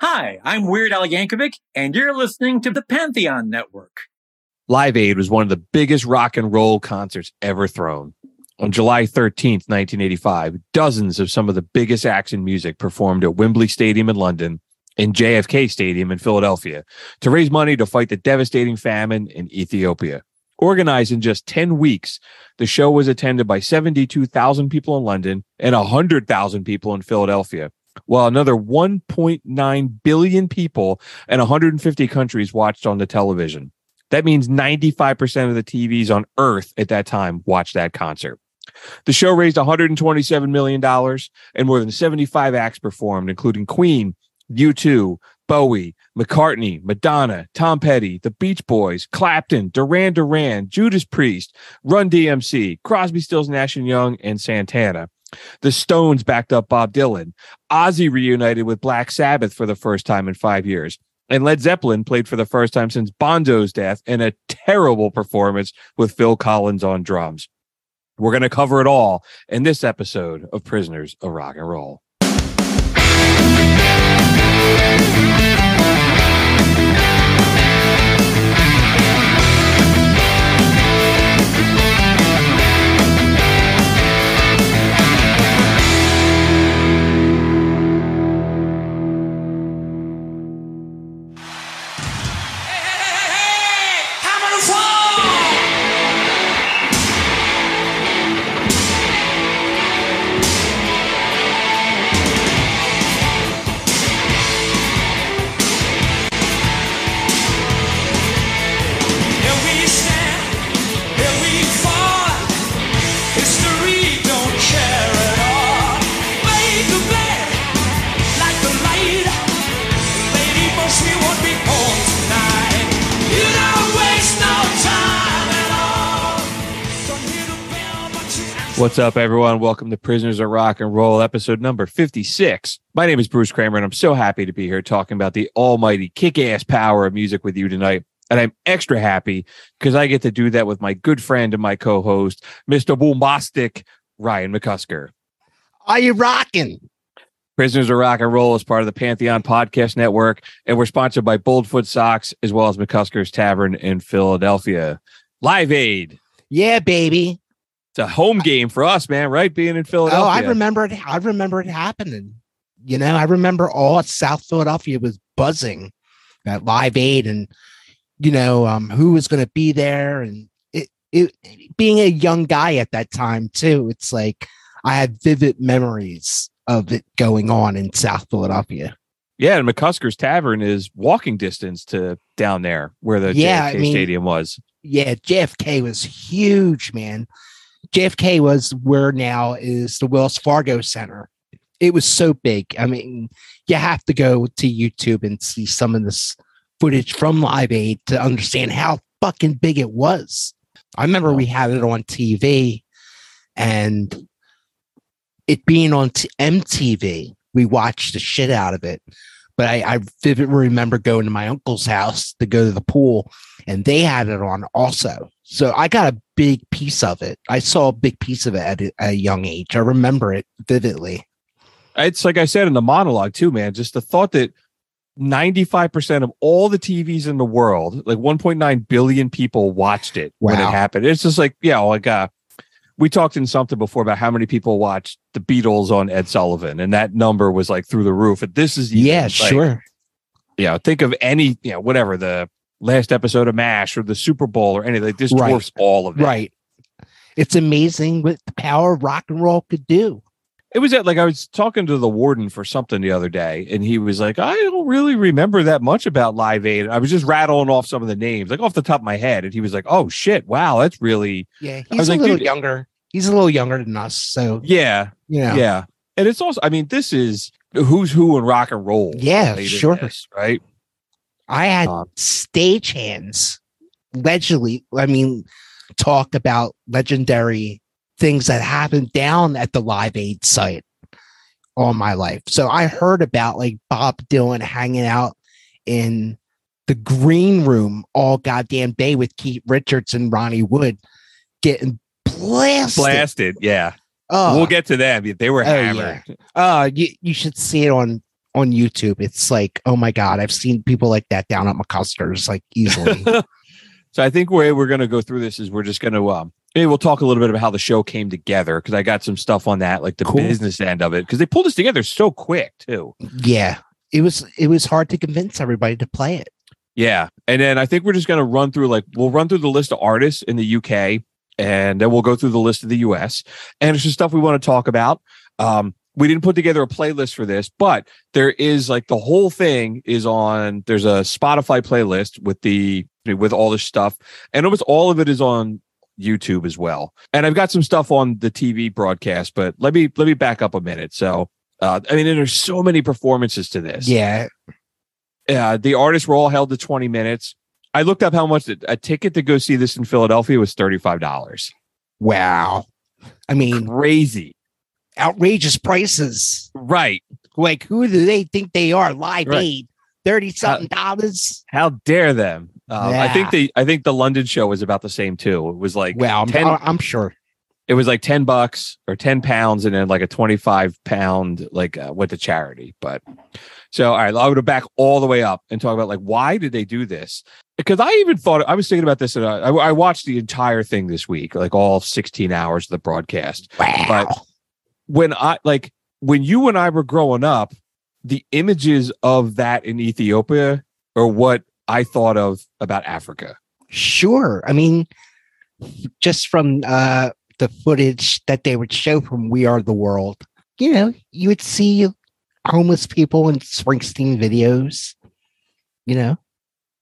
Hi, I'm Weird Al Yankovic, and you're listening to the Pantheon Network. Live Aid was one of the biggest rock and roll concerts ever thrown. On July 13th, 1985, dozens of some of the biggest acts in music performed at Wembley Stadium in London and JFK Stadium in Philadelphia to raise money to fight the devastating famine in Ethiopia. Organized in just 10 weeks, the show was attended by 72,000 people in London and 100,000 people in Philadelphia while another 1.9 billion people in 150 countries watched on the television. That means 95% of the TVs on earth at that time watched that concert. The show raised $127 million and more than 75 acts performed, including Queen, U2, Bowie, McCartney, Madonna, Tom Petty, The Beach Boys, Clapton, Duran Duran, Judas Priest, Run DMC, Crosby, Stills, Nash and Young, and Santana. The Stones backed up Bob Dylan. Ozzy reunited with Black Sabbath for the first time in five years. And Led Zeppelin played for the first time since Bonzo's death in a terrible performance with Phil Collins on drums. We're going to cover it all in this episode of Prisoners of Rock and Roll. What's up, everyone? Welcome to Prisoners of Rock and Roll, episode number 56. My name is Bruce Kramer, and I'm so happy to be here talking about the almighty kick ass power of music with you tonight. And I'm extra happy because I get to do that with my good friend and my co host, Mr. Boombastic, Ryan McCusker. Are you rocking? Prisoners of Rock and Roll is part of the Pantheon Podcast Network, and we're sponsored by Boldfoot Socks as well as McCusker's Tavern in Philadelphia. Live Aid. Yeah, baby. It's a home game for us, man, right? Being in Philadelphia. Oh, I remember it. I remember it happening. You know, I remember all South Philadelphia was buzzing at Live Aid and, you know, um, who was going to be there. And it, it, being a young guy at that time, too, it's like I had vivid memories of it going on in South Philadelphia. Yeah, and McCusker's Tavern is walking distance to down there where the Yeah, JFK I mean- Stadium was. Yeah, JFK was huge, man. JFK was where now is the Wells Fargo Center. It was so big. I mean, you have to go to YouTube and see some of this footage from Live Aid to understand how fucking big it was. I remember we had it on TV and it being on t- MTV, we watched the shit out of it. But I, I vividly remember going to my uncle's house to go to the pool and they had it on also. So I got a big piece of it. I saw a big piece of it at a, a young age. I remember it vividly. It's like I said in the monologue too, man. Just the thought that 95% of all the TVs in the world, like 1.9 billion people watched it when it happened. It's just like, yeah, like uh we talked in something before about how many people watched the Beatles on Ed Sullivan, and that number was like through the roof. And this is even, Yeah, like, sure. you know, think of any, you know, whatever the last episode of MASH or the Super Bowl or anything. Like this Right. dwarfs all of that. Right. It's amazing what the power of rock and roll could do. It was at like I was talking to the warden for something the other day, and he was like, I don't really remember that much about Live Aid. I was just rattling off some of the names, like off the top of my head. And he was like, Oh shit, wow, that's really Yeah, I he's was a like, little younger. He's a little younger than us, so yeah, know. yeah. And it's also, I mean, this is who's who in rock and roll. Yeah, sure. this, right? I had Um, stagehands allegedly, I mean, talk about legendary things that happened down at the Live Aid site all my life. So I heard about like Bob Dylan hanging out in the green room all goddamn day with Keith Richards and Ronnie Wood getting blasted. Blasted, yeah. Oh, we'll get to them. They were Oh, yeah. hammered. uh, you, you should see it on on YouTube, it's like, oh my god, I've seen people like that down at McCusker's like easily. so I think where we're going to go through this is we're just going to um, maybe we'll talk a little bit about how the show came together because I got some stuff on that, like the Cool. business end of it, because they pulled this together so quick too. yeah, it was it was hard to convince everybody to play it. Yeah. And then I think we're just going to run through like we'll run through the list of artists in the UK and then we'll go through the list of the US. And it's just stuff we want to talk about. Um we didn't put together a playlist for this, but there is like the whole thing is on there's a Spotify playlist with the with all this stuff and almost all of it is on YouTube as well. And I've got some stuff on the TV broadcast, but let me let me back up a minute. So uh, I mean, there's so many performances to this Yeah, uh, the artists were all held to 20 minutes. I looked up how much a a ticket to go see this in Philadelphia was $35. wow. I mean, Crazy. Outrageous prices. Right. Like, who do they think they are? Live Right. Aid, thirty something dollars. How dare them? Um, I think the I think the London show was about the same too. It was like Well, I'm, 10 I'm sure. it was like 10 bucks or 10 pounds and then like a 25 pound like uh, went to charity but so all right i would back all the way up and talk about like why did they do this because i even thought i was thinking about this and I, I watched the entire thing this week like all 16 hours of the broadcast Wow. But- when i like when you and i were growing up the images of that in ethiopia are what i thought of about africa sure. I mean, just from uh, the footage that they would show from We Are the World, you know, you would see homeless people in Springsteen videos. You know,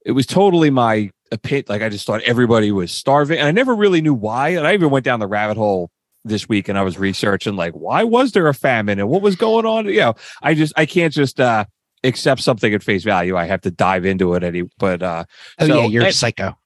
it was totally my opinion. Like I just thought everybody was starving, and I never really knew why. And I even went down the rabbit hole this week, and I was researching like why was there a famine and what was going on. You know, I just I can't just uh accept something at face value. I have to dive into it. Any, but uh oh So, yeah, you're a psycho.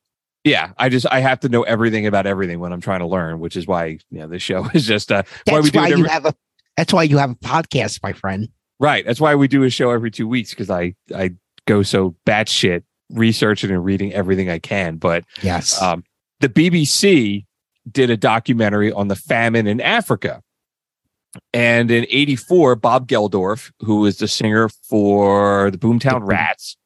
yeah, I just I have to know everything about everything when I'm trying to learn, which is why you know this show is just uh why That's we do why it you every, have a. That's why you have a podcast, my friend. right. That's why we do a show every two weeks because I I go so batshit researching and reading everything I can, but. Yes. Um, the BBC did a documentary on the famine in Africa. And in 84, Bob Geldof, who is the singer for the Boomtown mm-hmm. Rats,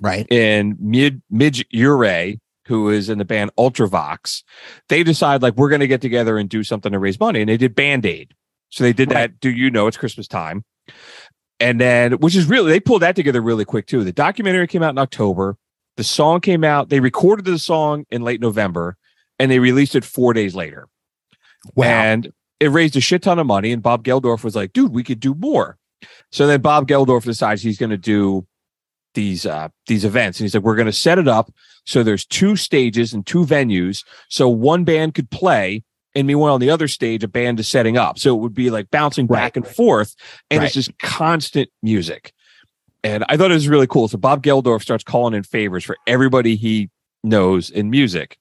right. and Mid Midge Ure, who is in the band Ultravox, they decide like we're going to get together and do something to raise money. And they did Band Aid. So they did that. Do you know it's Christmas time? And then, which is really, they pulled that together really quick too. The documentary came out in October. The song came out. They recorded the song in late November and they released it four days later. Wow. And it raised a shit ton of money. And Bob Geldof was like, dude, we could do more. So then Bob Geldof decides he's going to do these uh these events and he's like we're going to set it up so there's two stages and two venues so one band could play and meanwhile on the other stage a band is setting up so it would be like bouncing back Right. and forth and it's just constant music and i thought it was really cool so bob geldof starts calling in favors for everybody he knows in music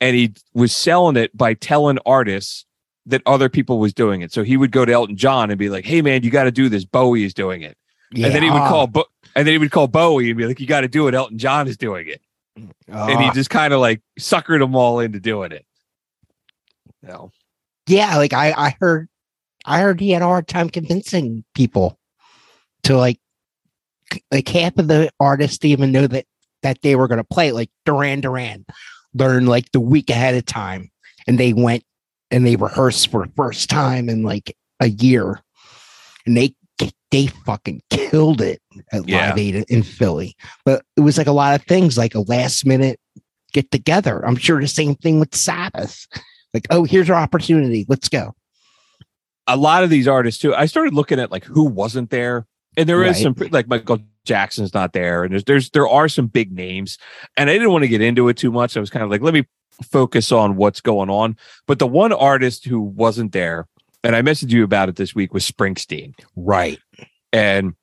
and he was selling it by telling artists that other people was doing it so he would go to elton john and be like hey man you got to do this bowie is doing it yeah. and then he would call Bo- and then he would call Bowie and be like, "You got to do it. Elton John is doing it," and he ah. just kind of like suckered them all into doing it. You know, yeah like i i heard i heard he had a hard time convincing people to like like half of the artists even know that that they were going to play like duran duran learned like the week ahead of time and they went and they rehearsed for the first time in like a year. And they they fucking killed it at Yeah. live aid in philly. But it was like a lot of things like a last minute get together. I'm sure the same thing with sabbath. Like oh here's our opportunity. Let's go. A lot of these artists too. I started looking at like who wasn't there, and there is Right. some like Michael Jackson's not there, and there's there's there are some big names, and I didn't want to get into it too much. I was kind of like, let me focus on what's going on. But the one artist who wasn't there, and I messaged you about it this week, was Springsteen. right and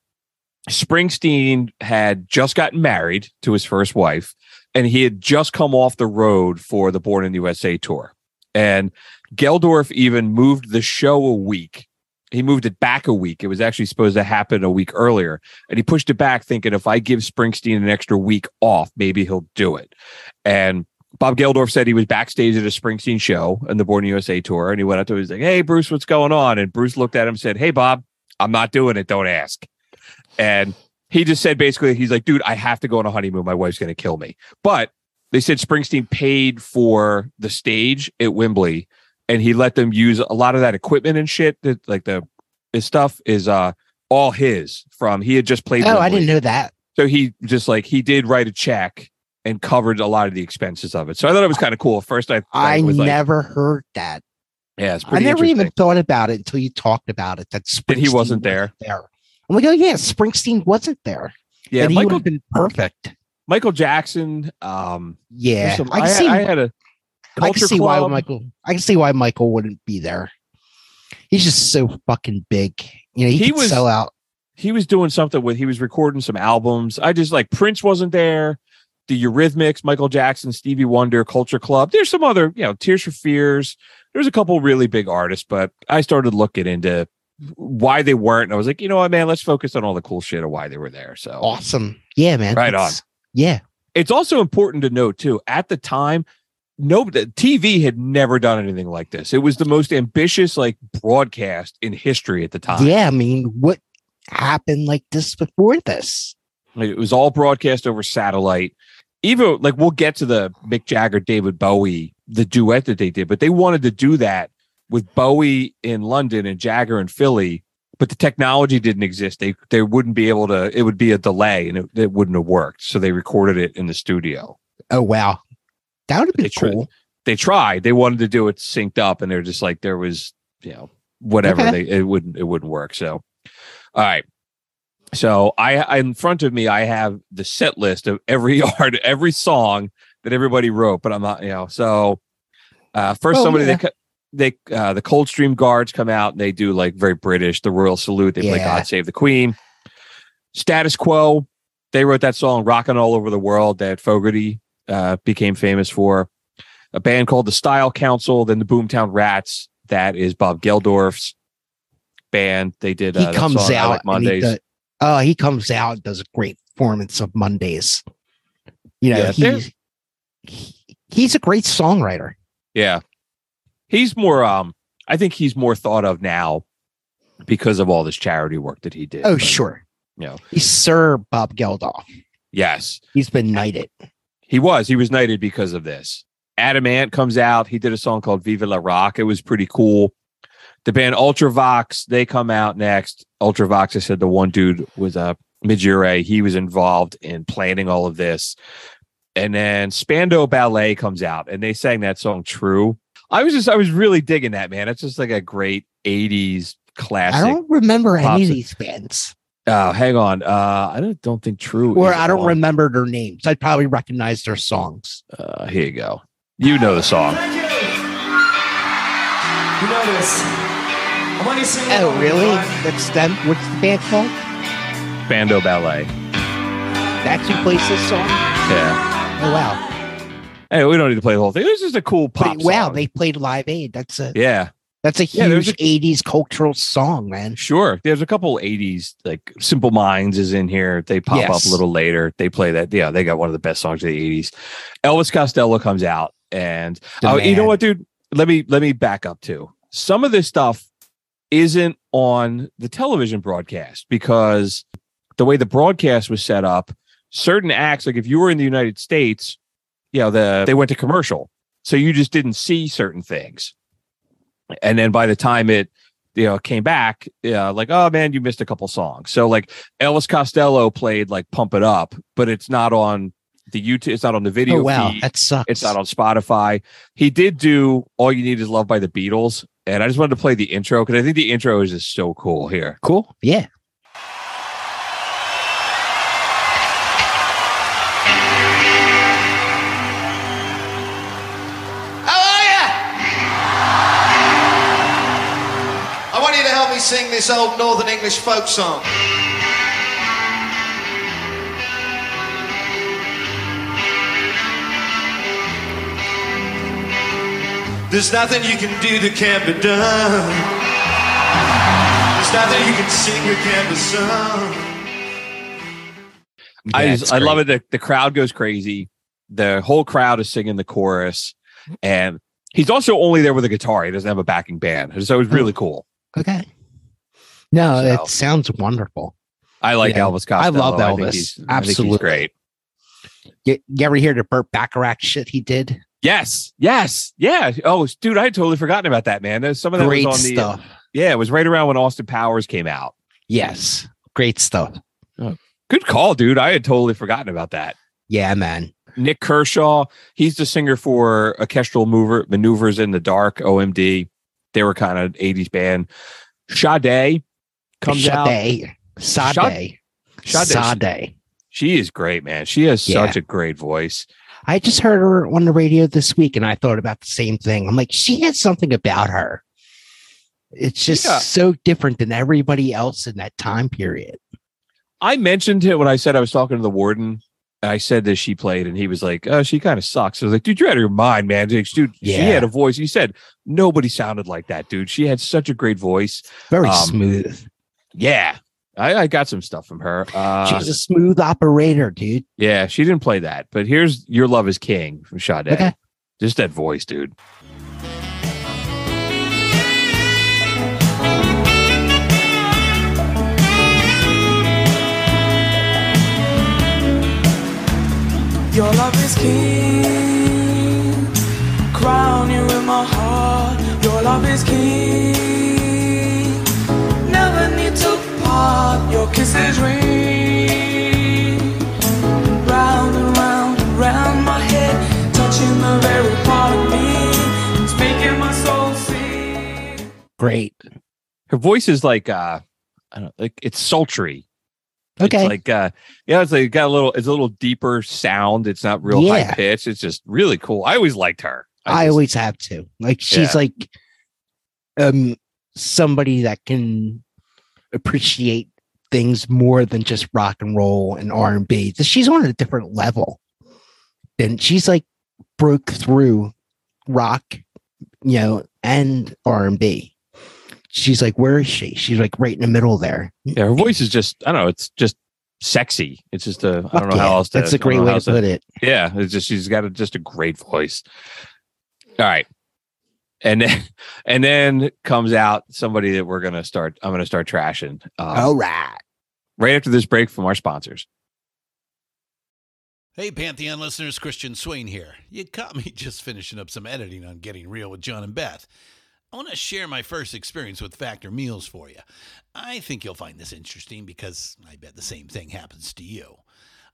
Springsteen had just gotten married to his first wife, and he had just come off the road for the Born in the USA tour. And Geldof even moved the show a week. He moved it back a week. It was actually supposed to happen a week earlier, and he pushed it back, thinking if I give Springsteen an extra week off, maybe he'll do it. And Bob Geldof said he was backstage at a Springsteen show in the Born USA tour, and he went up to him. He's like, "Hey, Bruce, what's going on?" And Bruce looked at him and said, "Hey, Bob, I'm not doing it. Don't ask." And he just said basically, he's like, dude, I have to go on a honeymoon. My wife's going to kill me. But they said Springsteen paid for the stage at Wembley and he let them use a lot of that equipment and shit that like the his stuff is uh all his from he had just played Oh, I didn't know that. so he just like he did write a check and covered a lot of the expenses of it so i thought it was kind of cool first i I was like never heard that. yeah it's pretty. I never even thought about it until you talked about it. That That he wasn't there. there. I'm like, oh yeah, Springsteen wasn't there. yeah and he would michael have been perfect. michael jackson um Yeah, some- I can see. I had a I can see why. Michael. I can see why Michael wouldn't be there. He's just so fucking big. You know, he, He could was- sell out. he was doing something with he was recording some albums. I just like Prince wasn't there. The Eurythmics, Michael Jackson, Stevie Wonder, Culture Club. There's some other, you know, Tears for Fears. There's a couple really big artists, but I started looking into why they weren't. And I was like, you know what, man, let's focus on all the cool shit of why they were there. So Awesome. Yeah, man. Right on. Yeah. it's also important to note too, at the time, no the TV had never done anything like this. It was the most ambitious like broadcast in history at the time. Yeah. I mean, what happened like this before this? It was all broadcast over satellite. Even like we'll get to the Mick Jagger, David Bowie, the duet that they did, but they wanted to do that with Bowie in London and Jagger in Philly, but the technology didn't exist. They they wouldn't be able to. It would be a delay, and it, it wouldn't have worked. So they recorded it in the studio. Oh wow, that would have been They tried- cool. They tried. They wanted to do it synced up, and they're just like there was, you know, whatever. Okay. They it wouldn't it wouldn't work. So, all right. So I, in front of me, I have the set list of every yard, every song that everybody wrote, but I'm not, you know. So uh first Oh, somebody yeah. they they uh the Coldstream Guards come out and they do like very British, the Royal Salute. They play God Save the Queen. Status Quo, they wrote that song "Rocking All Over the World" that Fogerty uh, became famous for. A band called the Style Council, then the Boomtown Rats. That is Bob Geldof's band. They did. Uh, He that comes out. Like and he Mondays. does- Oh, he comes out does a great performance of Mondays. You know, Yeah, he's he, he's a great songwriter. Yeah. He's more um I think he's more thought of now because of all this charity work that he did. Oh, But, sure. You know, He's Sir Bob Geldof. yes. He's been knighted. He was. He was knighted because of this. Adam Ant comes out. He did a song called Viva la Rock. It was pretty cool. The band Ultravox, they come out next. Ultravox, I said the one dude was a uh, Midge Ure. He was involved in planning all of this. And then Spandau Ballet comes out and they sang that song True. I was just I was really digging that, man. It's just like a great 80s classic. I don't remember any of these bands, Oh, hang on. Uh I don't don't think True or I don't on. remember their names. I'd probably recognize their songs. Uh, here you go. You know the song. You. You know this. I want you to sing Oh, really? me, right? That's them. What's the band called? Spandau Ballet. That's who plays this song. Yeah. Oh wow! Hey, we don't need to play the whole thing. This is a cool But pop. wow, song. they played Live Aid. That's a yeah, that's a Yeah, there's huge '80s cultural song, man. sure. There's a couple '80s like Simple Minds is in here. They pop up a little later. They play that. Yeah, they got one of the best songs of the '80s. Elvis Costello comes out, and oh, you know what, dude? Let me let me back up too. Some of this stuff isn't on the television broadcast because the way the broadcast was set up, certain acts, like if you were in the United States, you know, the they went to commercial. So you just didn't see certain things. And then by the time it you know came back, yeah, like, oh man, you missed a couple songs. So like Elvis Costello played like Pump It Up, but it's not on the YouTube, it's not on the oh, video Oh wow, feed. that sucks. It's not on Spotify. He did do All You Need Is Love by the Beatles. And I just wanted to play the intro because I think the intro is just so cool here. cool. Yeah. Sing this old Northern English folk song. There's nothing you can do that can't be done. There's nothing you can sing that can't be sung. I just, I love it. The, the crowd goes crazy. The whole crowd is singing the chorus. And he's also only there with a guitar. He doesn't have a backing band. So it was really cool. Okay. No, So- it sounds wonderful. I like Yeah. Elvis I Costello. love think Elvis. he's- I think Absolutely. he's great. You, you ever hear the Burt Bacharach shit he did? Yes, yes, yeah. Oh, dude, I had totally forgotten about that, man. There's some of that Great was on the stuff. yeah. It was right around when Austin Powers came out. Yes, great stuff. Oh, good call, dude. I had totally forgotten about that. Yeah, man. Nik Kershaw, he's the singer for Orchestral Mover Maneuvers in the Dark, OMD. They were kind of 80s band. Sade comes out. Sade. Sade. Sade. Sade. She is great, man. She has Yeah. such a great voice. I just heard her on the radio this week and I thought about the same thing. I'm like, she has something about her. It's just Yeah. so different than everybody else in that time period. I mentioned it when I said I was talking to the warden. I said that she played, and he was like, "Oh, she kind of sucks." I was like, "Dude, you're out of your mind, man." Dude, she Yeah. had a voice. He said nobody sounded like that, dude. She had such a great voice. Very Um, smooth. Yeah, I, I got some stuff from her. Uh, She's a smooth operator, dude. yeah, she didn't play that, but here's "Your Love Is King" from Sade. Okay. Just that voice, dude. Your love is king. Crown you in my heart. Your love is king. Never need to part. Your kisses ring. Round and round and round my head. Touching the very part of me. It's making my soul sing. Great. Her voice is like, uh, I don't like it's sultry. Okay. It's like uh yeah, it's like got a little it's a little deeper sound. It's not real Yeah. high pitch. It's just really cool. I always liked her. I just- always have to. Like she's Yeah. like um somebody that can appreciate things more than just rock and roll and R and B. She's on a different level. And she's like broke through rock, you know, and R and B. She's like, where is she? She's like right in the middle there. yeah, her voice is just I don't know, it's just sexy. It's just a I don't know Yeah, how else to That's a great way to put it. Yeah, it's just she's got a, just a great voice. All right. And then and then comes out somebody that we're gonna start I'm gonna start trashing. Um, All right. right after this break from our sponsors. Hey, Pantheon listeners, Christian Swain here. You caught me just finishing up some editing on Getting Real with John and Beth. I want to share my first experience with Factor Meals for you. I think you'll find this interesting because I bet the same thing happens to you.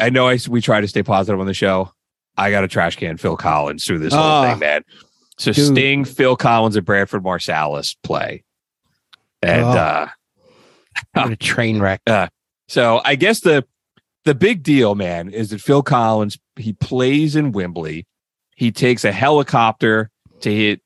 I know I we try to stay positive on the show. I got a trash can Phil Collins through this whole Ah, thing, man. So dude. Sting, Phil Collins, and Branford Marsalis play. And Oh. uh What a train wreck. Uh, so I guess the the big deal, man, is that Phil Collins he plays in Wembley. He takes a helicopter to hit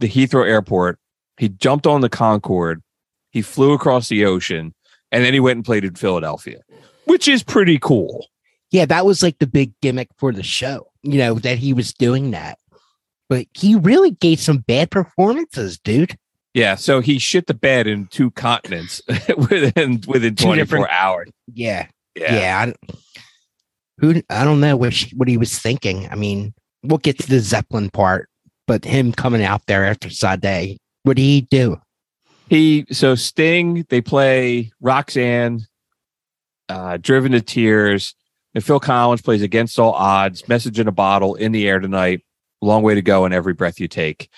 the Heathrow Airport. He jumped on the Concorde. He flew across the ocean, and then he went and played in Philadelphia, which is pretty cool. Yeah, that was like the big gimmick for the show, you know, that he was doing that. But he really gave some bad performances, dude. Yeah, so he shit the bed in two continents within within Two 24 hours. Yeah. Yeah. Yeah. I, don't- who I don't know what, she- what he was thinking. I mean, we'll get to the Zeppelin part, but him coming out there after Sade, what did he do? He so Sting, they play Roxanne, uh, Driven to Tears, and Phil Collins plays Against All Odds, Message in a Bottle, In the Air Tonight, Long Way to Go, and Every Breath You Take.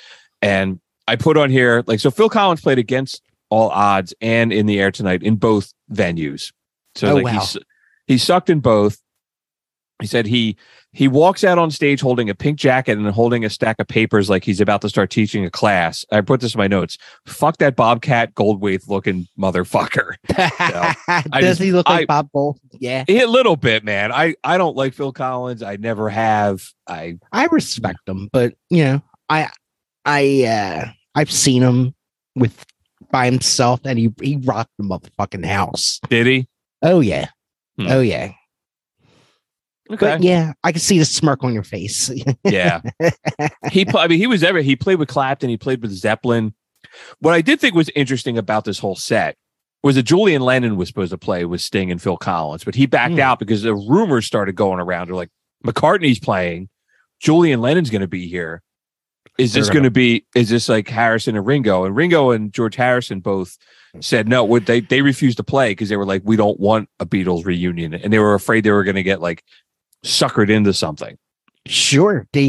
And I put on here like so Phil Collins played Against All Odds and In the Air Tonight in both venues. So Oh, like wow. he's he sucked in both. He said he he walks out on stage holding a pink jacket and holding a stack of papers like he's about to start teaching a class. I put this in my notes. Fuck that Bobcat Goldthwait looking motherfucker. Does just- he look like I- Bob Bull? Yeah. A little bit, man. I I don't like Phil Collins. I never have. I I respect him, but you know, I I uh I've seen him with by himself and he he rocked the motherfucking house. did he. Oh yeah. Hmm. Oh yeah. Okay. But yeah, I can see the smirk on your face. yeah. He I mean he was ever he played with Clapton, he played with Zeppelin. What I did think was interesting about this whole set was that Julian Lennon was supposed to play with Sting and Phil Collins, but he backed Hmm. out because the rumors started going around. They're like, McCartney's playing, Julian Lennon's going to be here. Is this going to be? Is this like Harrison and Ringo? And Ringo and George Harrison both said no. Would they? They refused to play because they were like, we don't want a Beatles reunion, and they were afraid they were going to get like suckered into something. sure. They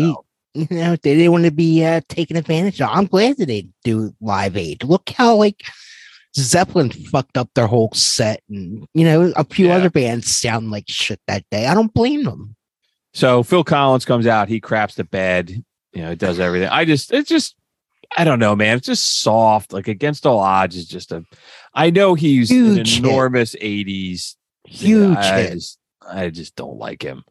you know, they didn't want to be uh, taken advantage of. I'm glad that they do live aid. Look how like Zeppelin fucked up their whole set and you know, a few Yeah. other bands sound like shit that day. I don't blame them. So Phil Collins comes out, he craps the bed, you know, it does everything. I just, it's just, I don't know, man. It's just soft. Like against all odds is just a. I know he's Huge an hit. enormous '80s. Huge I hit. just, I just don't like him.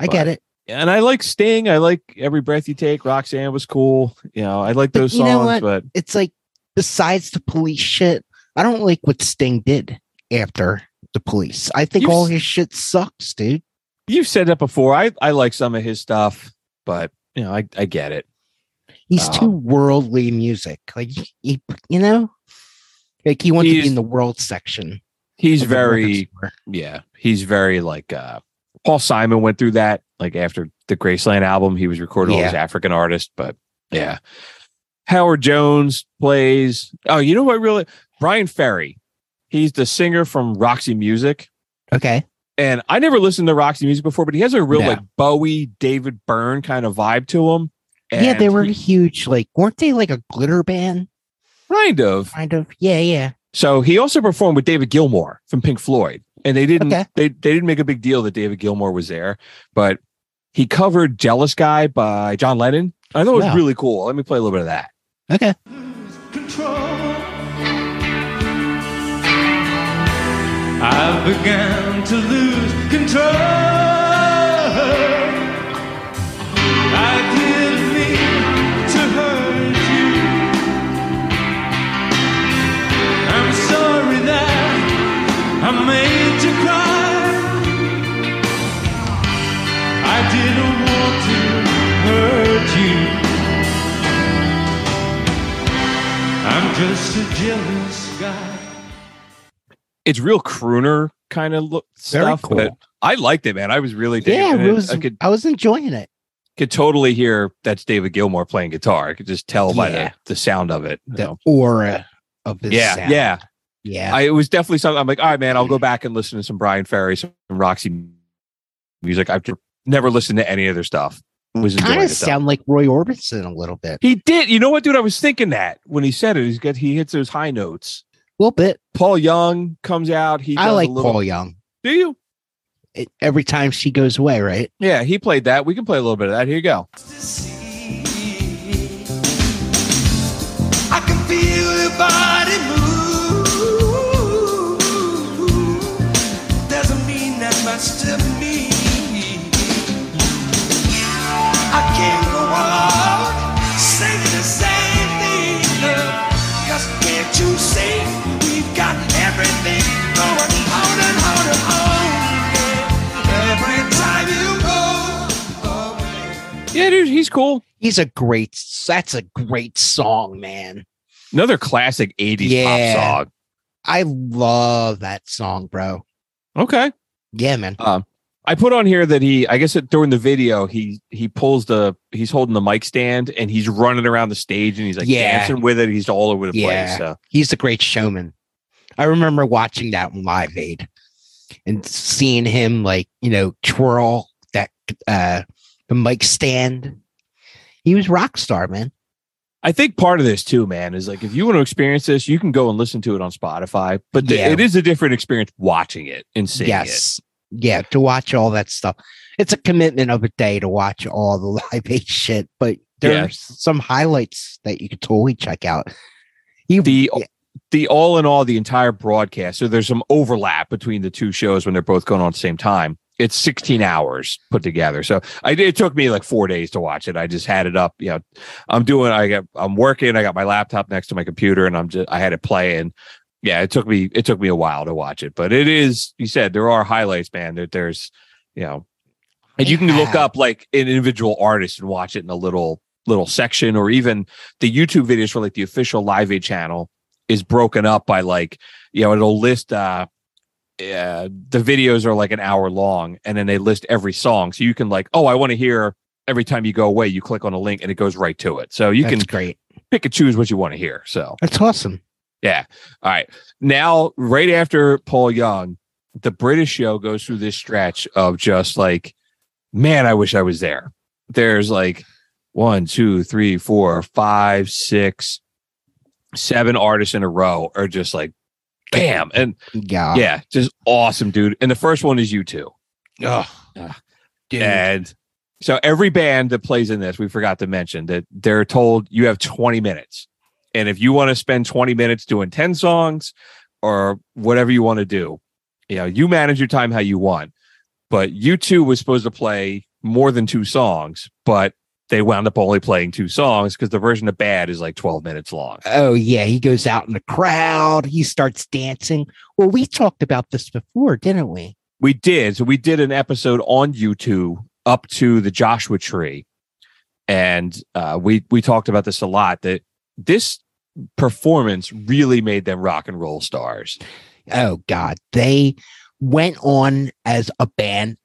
I get it. And I like Sting. I like Every Breath You Take. Roxanne was cool. You know, I like But those you know songs, what? but It's like besides the police shit, I don't like what Sting did after the police. I think all his shit sucks, dude. you've said that before. I, I like some of his stuff, but you know, I, I get it. He's too Um, worldly music. Like he, you know, like he wants to be in the world section. He's of the record very, yeah, he's very like uh Paul Simon went through that like after the Graceland album he was recording all Yeah. his African artists but yeah Howard Jones plays oh you know what really Bryan Ferry he's the singer from Roxy Music Okay. and I never listened to Roxy Music before but he has a real No. like Bowie David Byrne kind of vibe to him yeah, they were he- huge. Like, weren't they like a glitter band? kind of Kind of. Yeah, yeah. So he also performed with David Gilmour from Pink Floyd, and they didn't Okay. they they didn't make a big deal that David Gilmour was there, but he covered "Jealous Guy" by John Lennon. I thought it was Wow. really cool. Let me play a little bit of that. Okay. I began to lose control. I didn't mean to hurt you. I'm sorry that I made didn't want to hurt you. I'm just a jealous guy. It's real crooner kind of look Very stuff, cool. but I liked it, man. I was really yeah, it. Was, I, could, I was enjoying it. Could totally hear that's David Gilmour playing guitar. I could just tell by yeah. the, the sound of it, the know. aura of the Yeah, sound. yeah, yeah. I, it was definitely something. I'm like, all right, man. I'll go back and listen to some Bryan Ferry, some Roxy music. I've never listened to any of their stuff. Mm. Was kind it of though. sound like Roy Orbison a little bit. He did. You know what, dude? I was thinking that when he said it. He's got he hits those high notes. A little bit. Paul Young comes out. He I does a like little, Paul Young. Do you? It, every time she goes away, right? Yeah, he played that. We can play a little bit of that. Here you go. I can feel your body move. Yeah. Every time you go away. Yeah, dude, he's cool. He's a great. That's a great song, man. Another classic '80s Yeah. pop song. I love that song, bro. Okay. Yeah, man. Um, I put on here that he, I guess it, during the video, he he pulls the, he's holding the mic stand and he's running around the stage and he's like Yeah. dancing with it. He's all over the Yeah. place. So He's a great showman. I remember watching that Live Aid and seeing him like, you know, twirl that uh the mic stand. He was rock star, man. I think part of this too, man, is like if you want to experience this, you can go and listen to it on Spotify, but the- Yeah. it is a different experience watching it and seeing it. Yeah, to watch all that stuff. It's a commitment of a day to watch all the Live Aid shit, but there's Yeah. some highlights that you could totally check out. He, The yeah, the all in all, the entire broadcast. So there's some overlap between the two shows when they're both going on at the same time. It's 16 hours put together. So I it took me like four days to watch it. I just had it up. You know, I'm doing, I got, I'm working. I got my laptop next to my computer and I'm just, I had it playing. Yeah, it took me, it took me a while to watch it, but it is, you said there are highlights, man. That there's, you know, and you can look up like an individual artist and watch it in a little, little section or even the YouTube videos for like the official Live Aid channel is broken up by like you know it'll list uh uh, the videos are like an hour long and then they list every song so you can like oh i want to hear every time you go away you click on a link and it goes right to it so you that's can great. pick and choose what you want to hear so That's awesome. Yeah all right now right after paul young the british show goes through this stretch of just like man i wish i was there there's like one two three four five six seven artists in a row are just like bam and Yeah. yeah, just awesome, dude. And the first one is U2. Ugh. Ah. And so every band that plays in this, we forgot to mention that they're told you have 20 minutes. And if you want to spend 20 minutes doing 10 songs or whatever you want to do, you know, you manage your time how you want. But U2 was supposed to play more than two songs, but they wound up only playing two songs because the version of Bad is like 12 minutes long. Oh yeah, he goes out in the crowd. He starts dancing. Well, we talked about this before, didn't we? We did. So we did an episode on U2 up to the Joshua tree. And uh, we we talked about this a lot that this performance really made them rock and roll stars. Oh God, they went on as a band.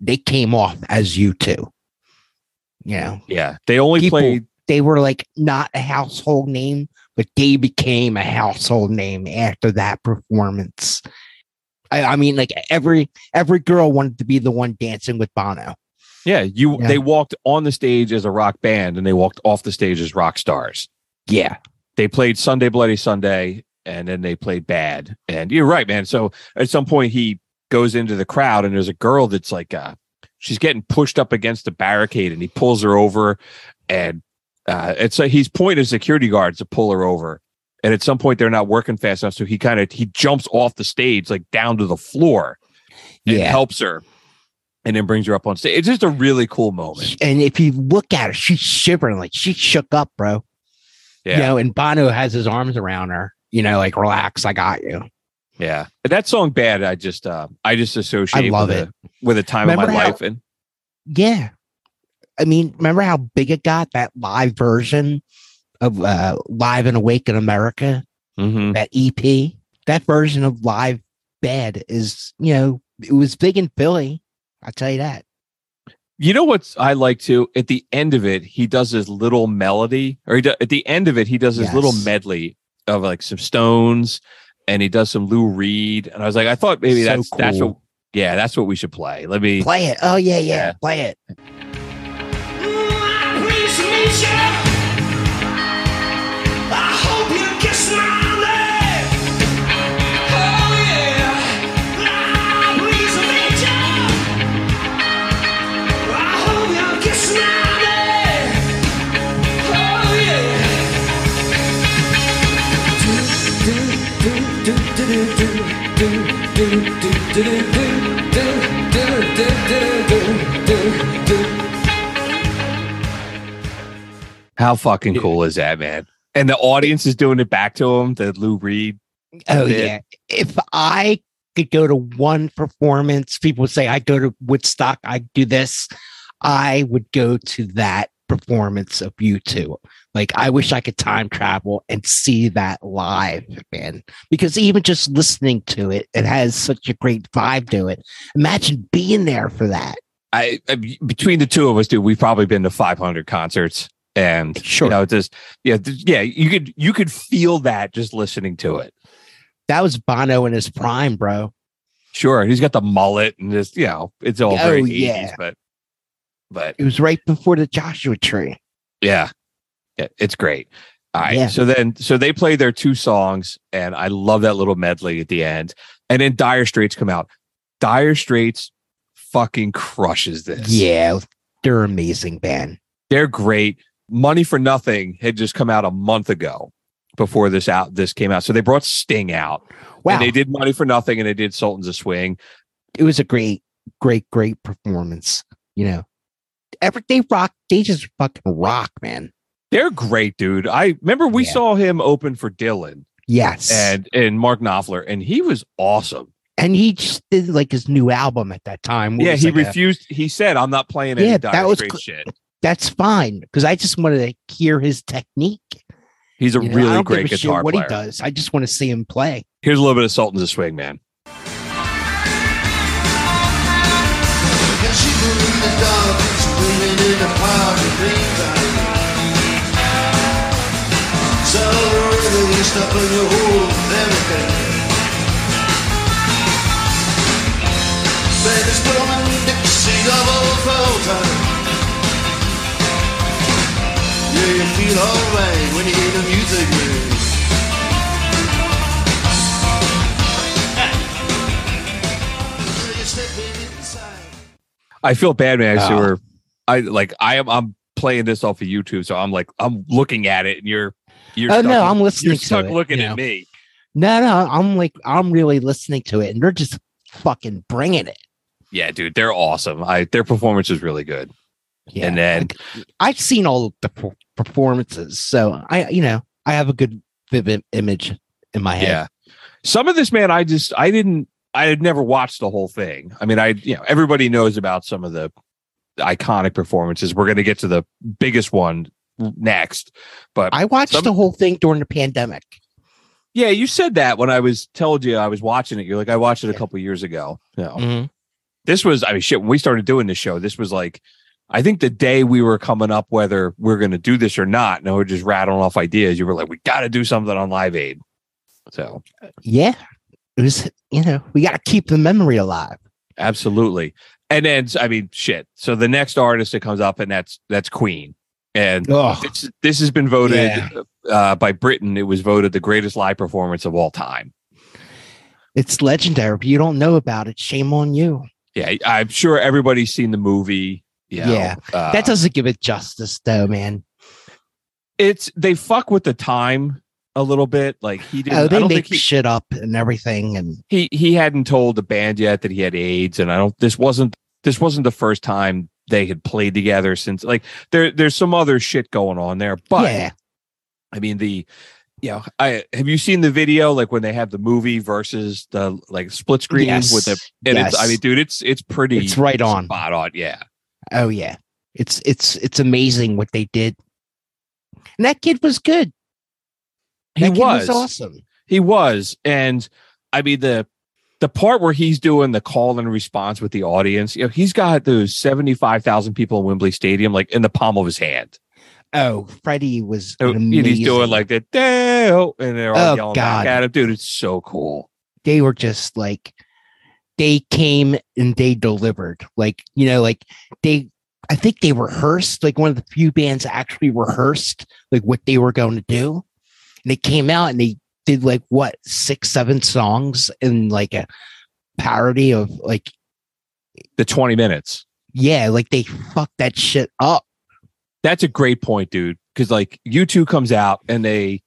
They came off as U2. You know, Yeah. They only People- played they were like not a household name, but they became a household name after that performance. I, I mean, like every every girl wanted to be the one dancing with Bono. yeah, you Yeah. they walked on the stage as a rock band and they walked off the stage as rock stars. Yeah, They played Sunday Bloody Sunday and then they played Bad. And you're right, man. So at some point he goes into the crowd and there's a girl that's like uh she's getting pushed up against the barricade and he pulls her over and uh it's like he's pointing security guards to pull her over. And at some point they're not working fast enough. So he kind of he jumps off the stage like down to the floor and Yeah. helps her and then brings her up on stage. It's just a really cool moment. and if you look at her, she's shivering like she shook up, bro. Yeah. You know, and Bono has his arms around her. You know, like relax, I got you. Yeah. And that song bad, I just uh I just associate I love with it. A, with a time of my how- life and Yeah. I mean, remember how big it got that live version of uh, Live and Awake in America, Mhm. that EP. That version of Live Bad is, you know, it was big in Philly. I'll tell you that. You know what I like to At the end of it, he does his little melody, or he do, at the end of it, he does his little medley of like some Stones, and he does some Lou Reed. And I was like, I thought maybe So that's that's what, yeah, that's what we should play. Let me. Play it. Oh, yeah, yeah. Yeah. Play it. How fucking cool is that, man? And the audience is doing it back to him. The Lou Reed. Oh Yeah. yeah. If I could go to one performance, people would say I go to Woodstock, I do this. I would go to that performance of U2. Like I wish I could time travel and see that live, man. Because even just listening to it, it has such a great vibe to it. Imagine being there for that. I, I between the two of us, dude, we've probably been to 500 concerts, and Sure. you know, just yeah, yeah, you could you could feel that just listening to it. That was Bono in his prime, bro. Sure, he's got the mullet and just you know, it's all Oh, very 80s, but but It was right before the Joshua tree. yeah, yeah, it's great. All right, Yeah. so then so they play their two songs, and I love that little medley at the end, and then Dire Straits come out. Dire Straits fucking crushes this. Yeah, they're amazing band. they're great. Money for Nothing had just come out a month ago before this out this came out. So they brought Sting out. Wow. And they did Money for Nothing and they did Sultans of Swing. it was a great, great, great performance. You know, every they rock, they just fucking rock, man. They're great, dude. I remember we Yeah. saw him open for Dylan Yes, and and Mark Knopfler, and he was awesome. and he just did like his new album at that time. Yeah, he like a- uh, refused. he said, "I'm not playing any Yeah, Dire that was Straits shit." that's fine because I just wanted to hear his technique. He's a you know? Really great a guitar what he does. I just want to see him play. Here's a little bit of Sultans of Swing, man. Swimming in a pond of dreams? So really you stop in your hole everything. Baby's blowing Dixie double full. Yeah, you feel alright when you hear the music. man. You step inside. I feel bad, man. So Oh. Ah. we're, I like I am I'm playing this off of YouTube, so I'm like I'm looking at it, and you're you're Oh, no, stuck- I'm listening You're to stuck it, looking you at me. No, no, I'm like I'm really listening to it, and they're just fucking bringing it. Yeah, dude, they're awesome. I their performance is really good. Yeah, And then- like, I've seen all the performances, so I, you know, I have a good vivid image in my head. Yeah. Some of this, man, I just I didn't I had never watched the whole thing. I mean, I you know everybody knows about some of the iconic performances. We're going to get to the biggest one next, but I watched Some- the whole thing during the pandemic. yeah, you said that when I was told you I was watching it. You're like, I watched it a couple years ago. No, Mhm. this was I mean, shit. When we started doing this show, this was like. I think the day we were coming up whether we're going to do this or not, and we're just rattling off ideas. You were like, "We got to do something on Live Aid." So Yeah, it was. You know, we got to keep the memory alive. Absolutely. And then I mean shit. So the next artist that comes up and that's that's Queen. And this, this has been voted Yeah. uh, by Britain. It was voted the greatest live performance of all time. it's legendary. If you don't know about it, shame on you. Yeah, I'm sure everybody's seen the movie. you know, Yeah. uh, that doesn't give it justice, though, man. it's they fuck with the time a little bit. Like he didn't. Oh, they don't make he, shit up and everything, and he he hadn't told the band yet that he had AIDS, and I don't. This wasn't this wasn't the first time they had played together since. Like there there's some other shit going on there, but. yeah, I mean the you know, I have you seen the video like when they have the movie versus the like split screen Yes. with the and it's I mean, dude, it's it's pretty It's right on. spot on. Yeah. oh yeah, it's it's it's amazing what they did. And that kid was good. He kid was. awesome. He was. And I mean the the part where he's doing the call and response with the audience, you know, he's got those 75,000 people in Wembley Stadium like in the palm of his hand. Oh, Freddie was and he's doing like that, "Dale," and they're all Oh, yelling God. back at him. Dude, it's so cool. they were just like they came and they delivered. Like, you know, like they I think they rehearsed, like one of the few bands actually rehearsed like what they were going to do. And they came out and they did like what six, seven songs in like a parody of like The 20 minutes. yeah, like they fucked that shit up. That's a great point, dude. Because like U2 comes out and they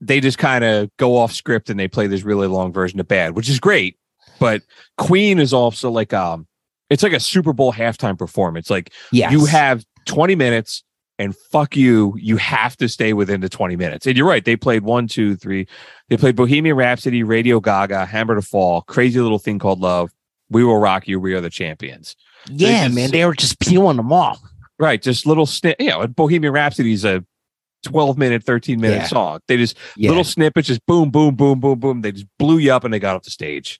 they just kind of go off script and they play this really long version of Bad, which is great. But Queen is also like um, it's like a Super Bowl halftime performance. Like Yeah. you have 20 minutes and fuck you, you have to stay within the 20 minutes. And you're right, they played one, two, three. They played Bohemian Rhapsody, Radio Gaga, Hammer to Fall, Crazy Little Thing Called Love, We Will Rock You, We Are the Champions. yeah, just- man. They were just peeling them off. Right, just little snip. You know, Bohemian Rhapsody is a 12 minute, 13 minute Yeah. song. They just Yeah. little snippets, just boom, boom, boom, boom, boom. They just blew you up and they got off the stage.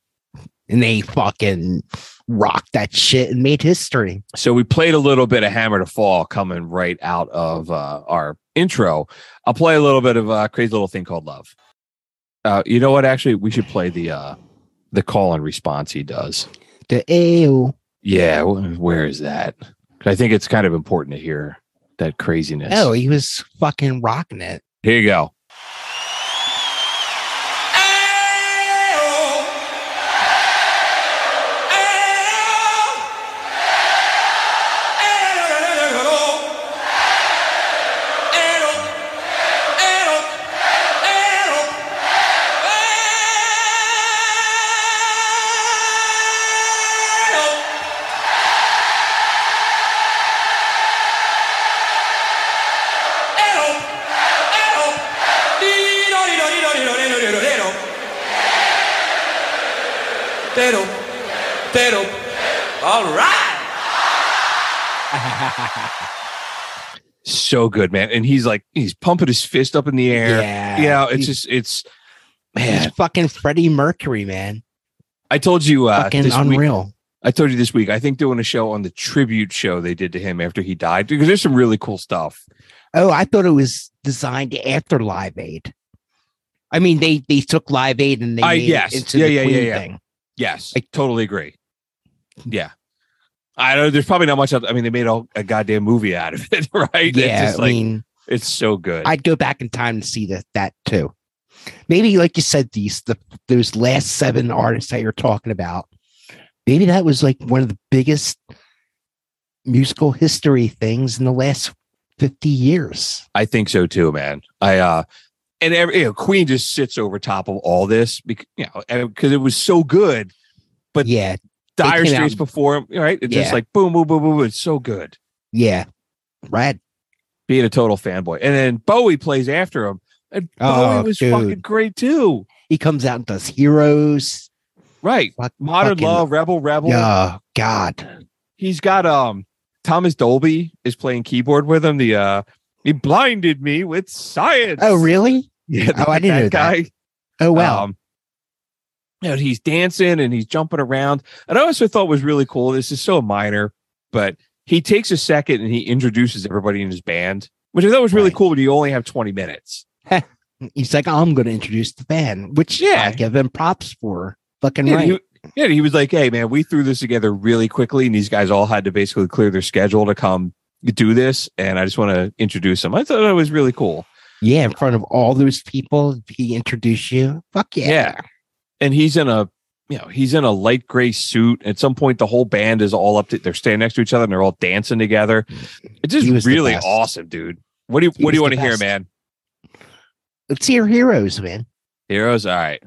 And they fucking rocked that shit and made history. So we played a little bit of Hammer to Fall coming right out of uh, our intro. I'll play a little bit of a crazy little thing called Love. Uh, you know what? Actually, we should play the uh, the call and response he does. The AO. Yeah, where is that? I think it's kind of important to hear that craziness. Oh, he was fucking rocking it. here you go. So good, man. And he's like, he's pumping his fist up in the air. Yeah. You know, it's just, it's, He's fucking Freddie Mercury, man. I told you, uh, fucking this week, unreal. I told you this week, I think doing a show on the tribute show they did to him after he died, because there's some really cool stuff. Oh, I thought it was designed after Live Aid. I mean, they they took Live Aid and they made yes. Yeah, the yeah, yeah, Queen yeah. thing. Yes, I totally agree. Yeah. I don't know there's probably not much. Else. I mean, they made a, a goddamn movie out of it, right? it's Yeah, just I like mean, it's so good. I'd go back in time to see that that too. Maybe, like you said, these the those last seven artists that you're talking about. Maybe that was like one of the biggest musical history things in the last fifty years. I think so too, man. I uh and every you know, Queen just sits over top of all this because you know because it was so good. But yeah, Dire out- Straits before him, right? It's just like boom, boom, boom, boom. It's so good. yeah, right. Being a total fanboy, and then Bowie plays after him, and Bowie Oh, was dude. fucking great too. He comes out and does heroes. Right? Fuck- Modern fucking- Love, Rebel, Rebel. Oh God. He's got um Thomas Dolby is playing keyboard with him. The uh he blinded me with science. Oh really? Yeah, Oh, I didn't know that. guy. Oh wow. Um, you know, he's dancing and he's jumping around. And I also thought was really cool. This is so minor, but he takes a second and he introduces everybody in his band, which I thought was really Right. cool. But you only have 20 minutes. He's like, I'm going to introduce the band, which Yeah. I give him props for. Fucking Yeah, right. he, yeah, he was like, "Hey, man, we threw this together really quickly, and these guys all had to basically clear their schedule to come do this. And I just want to introduce them. I thought that was really cool. yeah, in front of all those people, he introduced you. Fuck yeah. Yeah. And he's in a, you know, he's in a light gray suit. At some point, the whole band is all up to, they're standing next to each other and they're all dancing together. It's just really awesome, dude. What do you, He what do you want to hear, man? Let's hear heroes, man. Heroes. All right.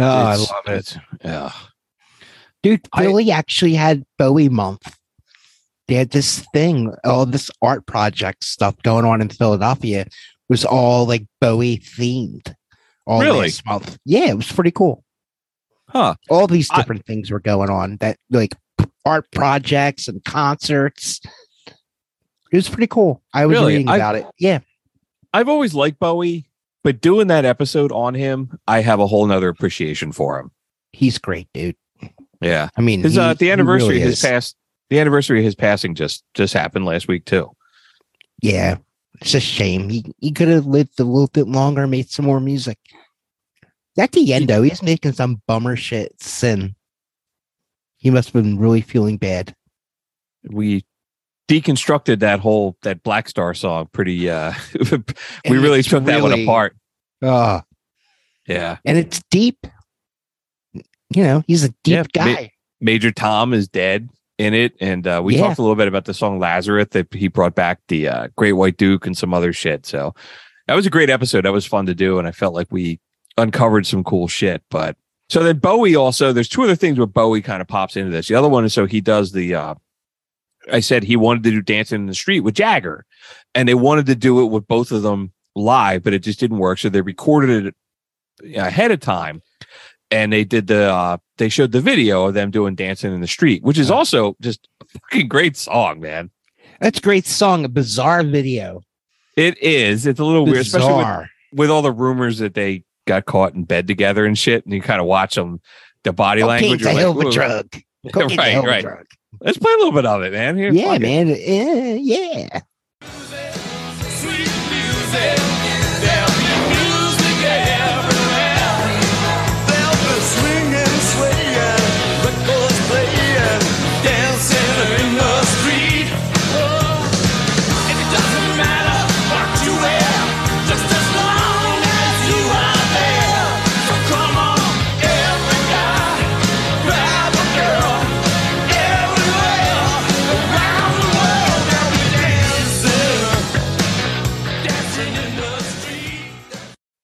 Oh, I love it. Yeah. Dude, I- Philly actually had Bowie month. They had this thing, all this art project stuff going on in Philadelphia was all like Bowie themed. All Really? last month. Yeah, it was pretty cool. Huh. All these I- different things were going on that like art projects and concerts. It was pretty cool. I was Really? reading I- about it. Yeah. I've always liked Bowie, but doing that episode on him, I have a whole nother appreciation for him. He's great, dude. Yeah. I mean, His he- uh, the anniversary really of his past the anniversary of his passing just just happened last week too. Yeah, it's a shame. He he could have lived a little bit longer, made some more music. At the end, though, he's making some bummer shit. Sin. He must have been really feeling bad. We deconstructed that whole that Black Star song pretty uh we And really took that one apart. Oh, Yeah. and it's deep. You know, he's a deep Yeah, ma- guy. Major Tom is dead in it, and uh, we Yeah. talked a little bit about the song Lazarus that he brought back the uh, Great White Duke and some other shit. So that was a great episode. That was fun to do, and I felt like we uncovered some cool shit. But so then Bowie also, there's two other things where Bowie kind of pops into this. The other one is so he does the. Uh, I said he wanted to do Dancing in the Street with Jagger, and they wanted to do it with both of them live, but it just didn't work. So they recorded it ahead of time and they did the uh they showed the video of them doing dancing in the street which is also just a fucking great song man That's a great song. A bizarre video. it is it's a little weird especially with, with all the rumors that they got caught in bed together and shit and you kind of watch them the body language Cocaine's a you're hell of like, a "Ooh." drug. Cocaine's right hell of a right drug. Let's play a little bit of it man here Yeah, fuck it. man. Eh, yeah.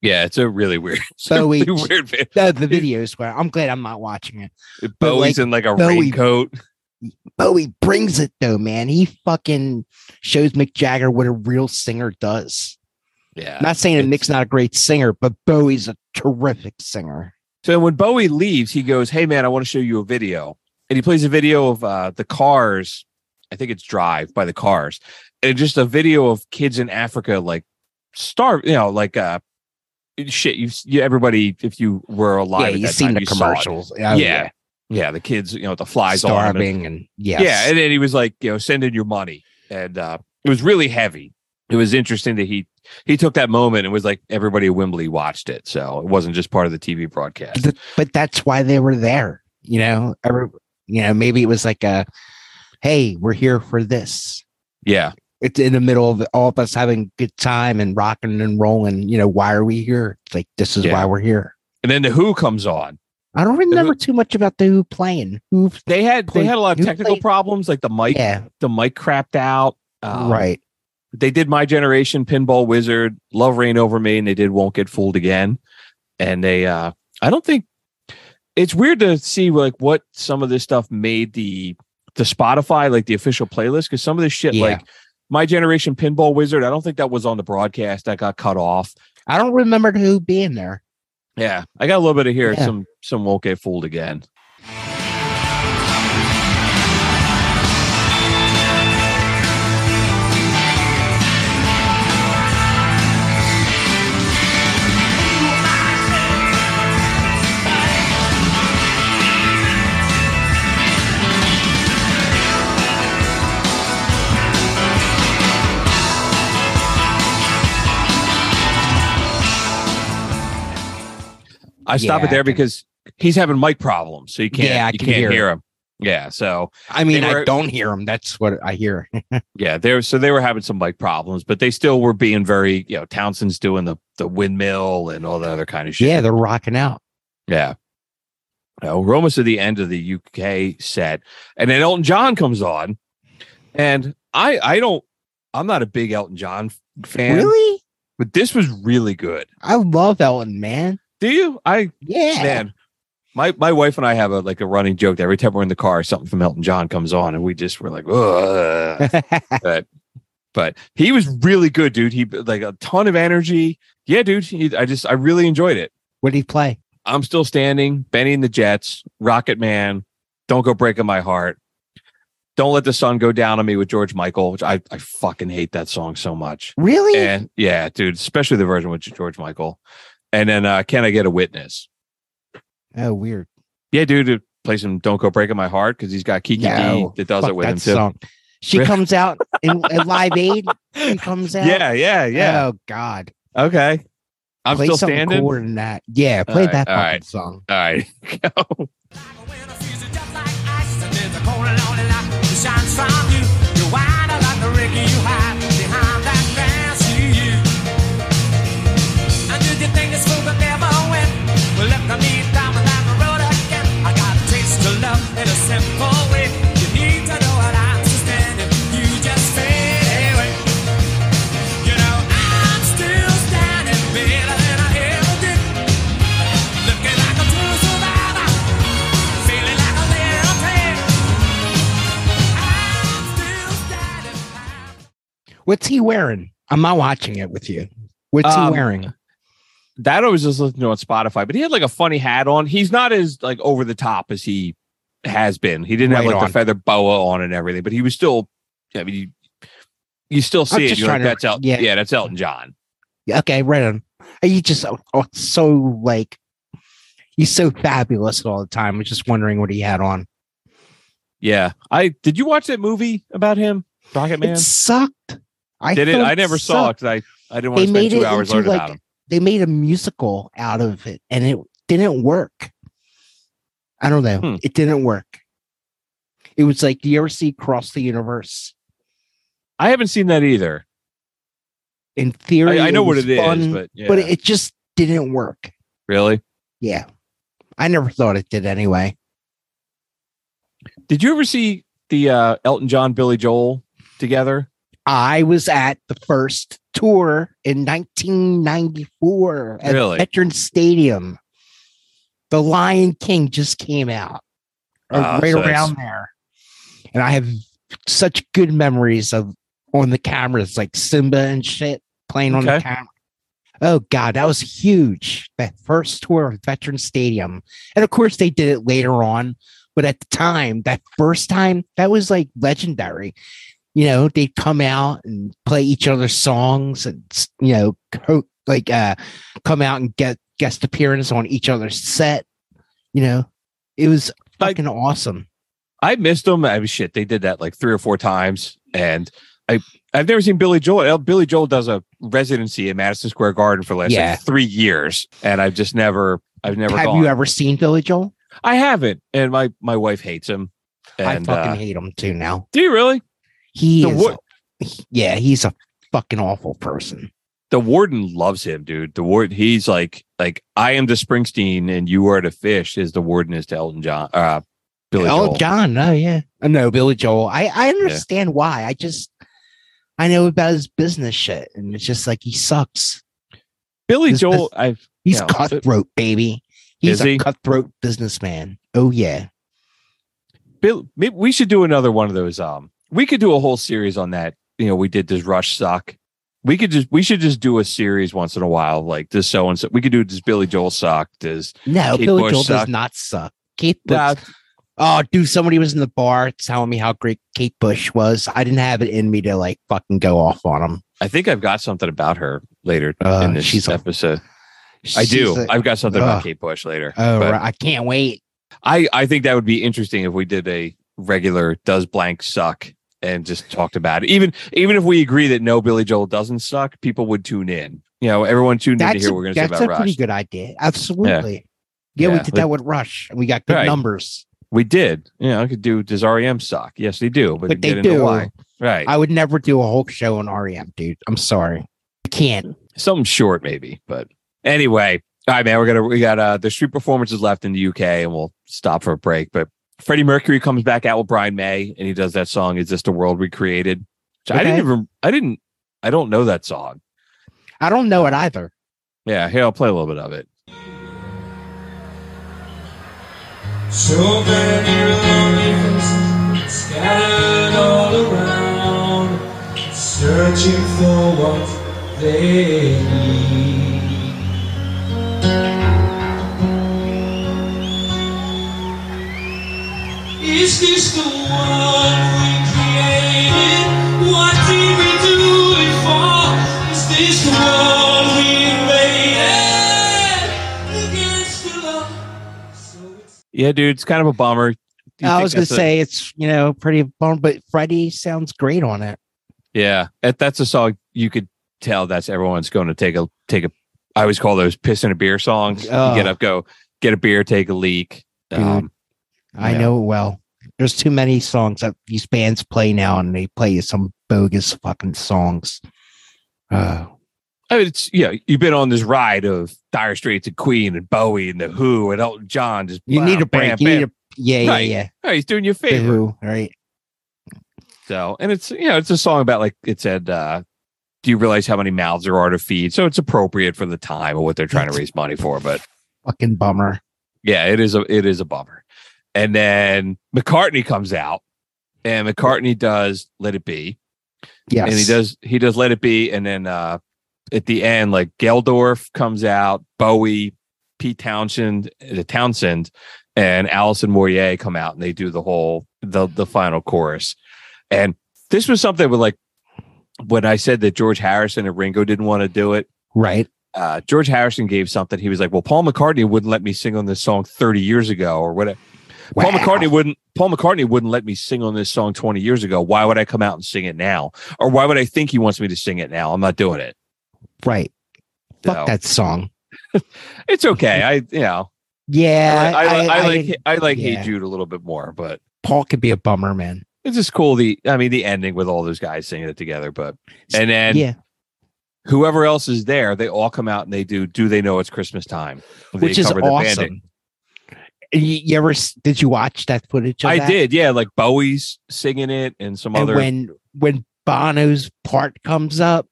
Yeah it's a really weird So we, really weird video. the, the videos where I'm glad I'm not watching it. Bowie's like, in like a Bowie- raincoat Bowie brings it though, man. He fucking shows Mick Jagger what a real singer does. yeah I'm not saying that Mick's not a great singer, but Bowie's a terrific singer. So when Bowie leaves, he goes, "Hey man, I want to show you a video," and he plays a video of uh, the Cars. I think it's Drive by the Cars, and just a video of kids in Africa like starve. You know, like uh, shit. You, you everybody, if you were alive, yeah, you've seen time, the you commercials. Oh, yeah. yeah, the kids. You know, the flies 'em and- starving and yes. yeah, and then he was like, you know, send in your money, and uh, it was really heavy. It was interesting that he he took that moment and was like everybody at Wembley watched it, so it wasn't just part of the TV broadcast. Th- but that's why they were there. You know, Every, you know, maybe it was like a, hey, we're here for this. Yeah, It's in the middle of all of us having good time and rocking and rolling. You know, why are we here? It's like this is Yeah. why we're here. and then the Who comes on. I don't remember too much about the Who playing. Who, They had they had a lot of technical played- problems, like the mic yeah, the mic crapped out. Um, right. They did My Generation, Pinball Wizard, Love Reign O'er Me, and they did Won't Get Fooled Again. And they, uh, I don't think it's weird to see like what some of this stuff made the the Spotify like the official playlist because some of this shit Yeah. like My Generation, Pinball Wizard, I don't think that was on the broadcast. That got cut off. I don't remember Who being there. Yeah, I got a little bit of here. Yeah. Some some Won't Get Fooled Again. I stop Yeah, it there because he's having mic problems, so you can't Yeah, I you can can't hear hear him. Yeah, so I mean, They I don't hear him. That's what I hear. yeah, there so they were having some mic problems, but they still were being very, you know, Townshend's doing the the windmill and all the other kind of shit. yeah, they're rocking out. Yeah. Uh, we're almost at the end of the UK set, and then Elton John comes on, and I I don't I'm not a big Elton John fan, Really? but this was really good. I love Elton, man. Do you? I Yeah. man, My my wife and I have a like a running joke that every time we're in the car, something from Elton John comes on, and we just we're like, but but he was really good, dude. He like a ton of energy. Yeah, dude. He, I just I really enjoyed it. what did he play? I'm still standing. Benny and the Jets, Rocket Man, Don't Go Breaking My Heart. Don't let the sun go down on me with George Michael, which I, I fucking hate that song so much. Really? And yeah, dude, especially the version with George Michael. And then uh Can I Get a Witness? oh, weird. Yeah, dude, it plays some Don't Go Breaking My Heart because he's got Kiki No, Dee that does it with that him too. song. She Really? comes out in, in Live Aid. She comes out. Yeah, yeah, yeah. Oh God. Okay. I'm play still something standing. cooler than that. Yeah, play All right, that fucking right. song. All right. Go. Simple What's he wearing? I'm not watching it with you. What's Um, he wearing? that I was just listening to on Spotify, but he had like a funny hat on. He's not as like over the top as he has been. He didn't have like on. the feather boa on and everything, but he was still. I mean, you, you still I'm see it. You're like, that's El- yeah. yeah. that's Elton John. Yeah, Okay, right on. You just oh, so like he's so fabulous all the time. I was just wondering what he had on. Yeah, I did. You watch that movie about him, Rocket Man? It sucked. I did it? I never saw it sucked. 'cause I I didn't want to spend two hours learning like, about them. They made a musical out of it, and it didn't work. I don't know. Hmm. It didn't work. It was like, do you ever see Cross the Universe? I haven't seen that either. In theory, I, I know what was it is, fun, but yeah. but it just didn't work. really, Yeah, I never thought it did anyway. did you ever see the uh, Elton John Billy Joel together? I was at the first tour in 1994 at Really? Veterans Stadium. The Lion King just came out, or Ah, right so around there, and I have such good memories of on the cameras, like Simba and shit playing on the camera. Oh God, that was huge! That first tour of Veterans Stadium, and of course they did it later on. But at the time, that first time, that was like legendary you know, they'd come out and play each other's songs and, you know, co- like uh come out and get guest appearance on each other's set. You know, it was fucking awesome. I missed them. I mean, shit, they did that like three or four times, and I I've never seen Billy Joel. Billy Joel does a residency in Madison Square Garden for last Yeah. like, three years, and I've just never I've never Have gone. you ever seen Billy Joel? I haven't, and my my wife hates him. And I fucking uh, hate him too now. do you really? He The is yeah, he's a fucking awful person. The warden loves him, dude. The warden, he's like like I am the Springsteen, and you are the Fish. Is the warden is to Elton John? Uh, Billy oh, Joel. John, oh yeah. Uh, No, Billy Joel. I, I understand why. I just I know about his business shit, and it's just like he sucks. Billy This- Joel. I've He's Yeah. cutthroat, baby. He's a he? cutthroat businessman. Oh yeah. Bill, maybe we should do another one of those. Um, we could do a whole series on that. You know, we did this Rush suck? We could just we should just do a series once in a while, like this so and so. We could do does Billy Joel suck? Does No, Kate Billy Bush Joel suck. does not suck. Kate Bush. Nah, oh, dude, somebody was in the bar telling me how great Kate Bush was. I didn't have it in me to like fucking go off on him. I think I've got something about her later Uh, in this she's episode. I do. A- I've got something about Kate Bush later. oh, right. I can't wait. I I think that would be interesting if we did a regular does blank suck and just talked about it. Even even if we agree that no Billy Joel doesn't suck, people would tune in. You know, everyone tuned in to That's hear a, what we're going to say that's a pretty good idea. Absolutely. Yeah, we Yeah, did but- that with Rush. and We got good Right. numbers. We did. You know, I could do does REM suck? Yes, they do. But, But they get do. Why. Right. I would never do a whole show on REM, dude. I'm sorry. I can't. Something short, maybe. But anyway, all right, man. We're gonna we got uh the street performances left in the UK, and we'll stop for a break. But Freddie Mercury comes back out with Brian May, and he does that song "Is This the World We Created?" Which I didn't even. I didn't. I don't know that song. I don't know it either. Yeah, here I'll play a little bit of it. So many lonely faces scattered all around, searching for what they need. Is this the one we created? What did we do it for? Is this the one we invaded? Against the law. So Yeah, dude, it's kind of a bummer. I was gonna that's a- say it's you know pretty bummed, but Freddie sounds great on it. yeah, that's a song you could tell that's everyone's going to take a take a. I always call those piss in a beer songs. You Oh. get up, go get a beer, take a leak. Dude. Um, I Yeah. know it well. There's too many songs that these bands play now, and they play some bogus fucking songs. Uh, I mean, it's yeah. You've been on this ride of Dire Straits and Queen and Bowie and the Who and Elton John. Just you bam, need a break. bam, need a yeah, yeah, Right. yeah. Oh, he's doing you a The favor. Who, right? So, and it's you know, it's a song about like it said. uh Do you realize how many mouths there are to feed? So it's appropriate for the time of what they're trying to raise money for. But Fucking bummer. yeah, it is a it is a bummer. And then McCartney comes out, and McCartney does "Let It Be," Yes, and he does he does "Let It Be," and then uh at the end, like Geldof comes out, Bowie, Pete Townshend, the Townshend, and Alison Moyet come out, and they do the whole the the final chorus. And this was something with like when I said that George Harrison and Ringo didn't want to do it. right. Uh, George Harrison gave something. He was like, "Well, Paul McCartney wouldn't let me sing on this song 30 years ago, or whatever." Paul McCartney wouldn't. Paul McCartney wouldn't let me sing on this song 20 years ago. Why would I come out and sing it now? Or why would I think he wants me to sing it now? I'm not doing it. Right. Fuck that song. It's okay. I you know Yeah, I, I, I, I like I- like yeah. Hey Jude a little bit more, but Paul could be a bummer, man. it's just cool. The I mean the ending with all those guys singing it together, but and then yeah, whoever else is there, they all come out and they do. Do they know it's Christmas time? They which is cover the Band-Aid. awesome. You, you ever did you watch that footage? Of I that? did, yeah. Like Bowie's singing it and some And other. when when Bono's part comes up,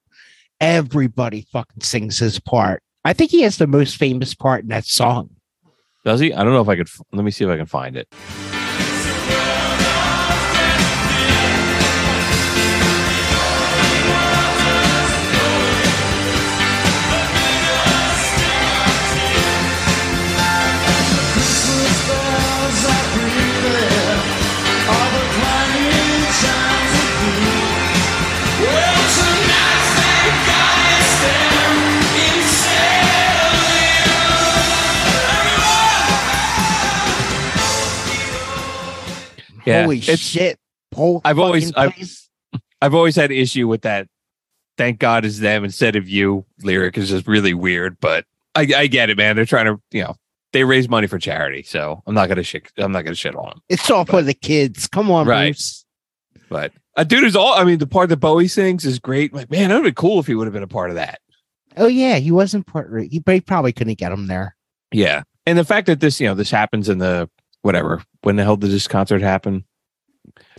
everybody fucking sings his part. I think he has the most famous part in that song. does he? I don't know if I could. f- Let me see if I can find it. Holy shit! Paul I've always- I've- I've always had issue with that. Thank God is them instead of you. Lyric is just really weird, but I, I get it, man. They're trying to, you know, they raise money for charity, so I'm not gonna shit. I'm not gonna shit on them. it's all for the kids. Come on, Right. Bruce. But a dude is all. I mean, the part that Bowie sings is great. Like, man, that would be cool if he would have been a part of that. Oh yeah, he wasn't part. He, but he probably couldn't get him there. Yeah, and the fact that this, you know, this happens in the whatever. When the hell did this concert happen?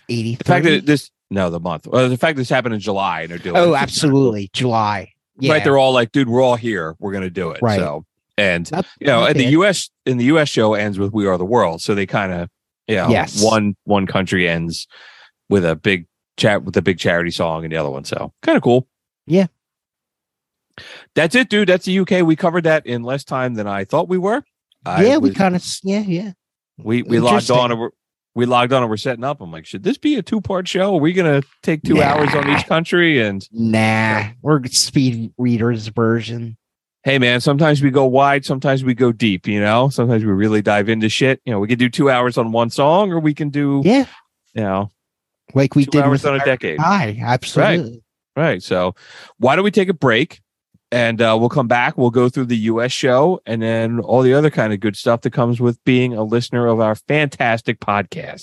Eighty. The fact that this, no, the month. Well, the fact that this happened in July and they're doing. Oh, it's just kinda cool. absolutely. July. Yeah. Right, they're all like, dude, we're all here. We're gonna do it. Right. So, and Not- you know, and the. U.S. in the U.S. show ends with "We Are the World," so they kind of, you know, Yes. one one country ends with a big chat with a big charity song, and the other one. So, kind of cool. Yeah. That's it, dude. That's the UK. We covered that in less time than I thought we were. I yeah, we kind of. Yeah, yeah. we we logged on we logged on and we're setting up. I'm like, should this be a two part show? Are we gonna take two hours on each country? And Nah, we're speed readers version. hey, man, sometimes we go wide, sometimes we go deep. You know, sometimes we really dive into shit. You know, we can do two hours on one song, or we can do Yeah, you know like we two did hours on a decade. Hi, absolutely. Right. So why don't we take a break? And uh, we'll come back. We'll go through the US show and then all the other kind of good stuff that comes with being a listener of our fantastic podcast.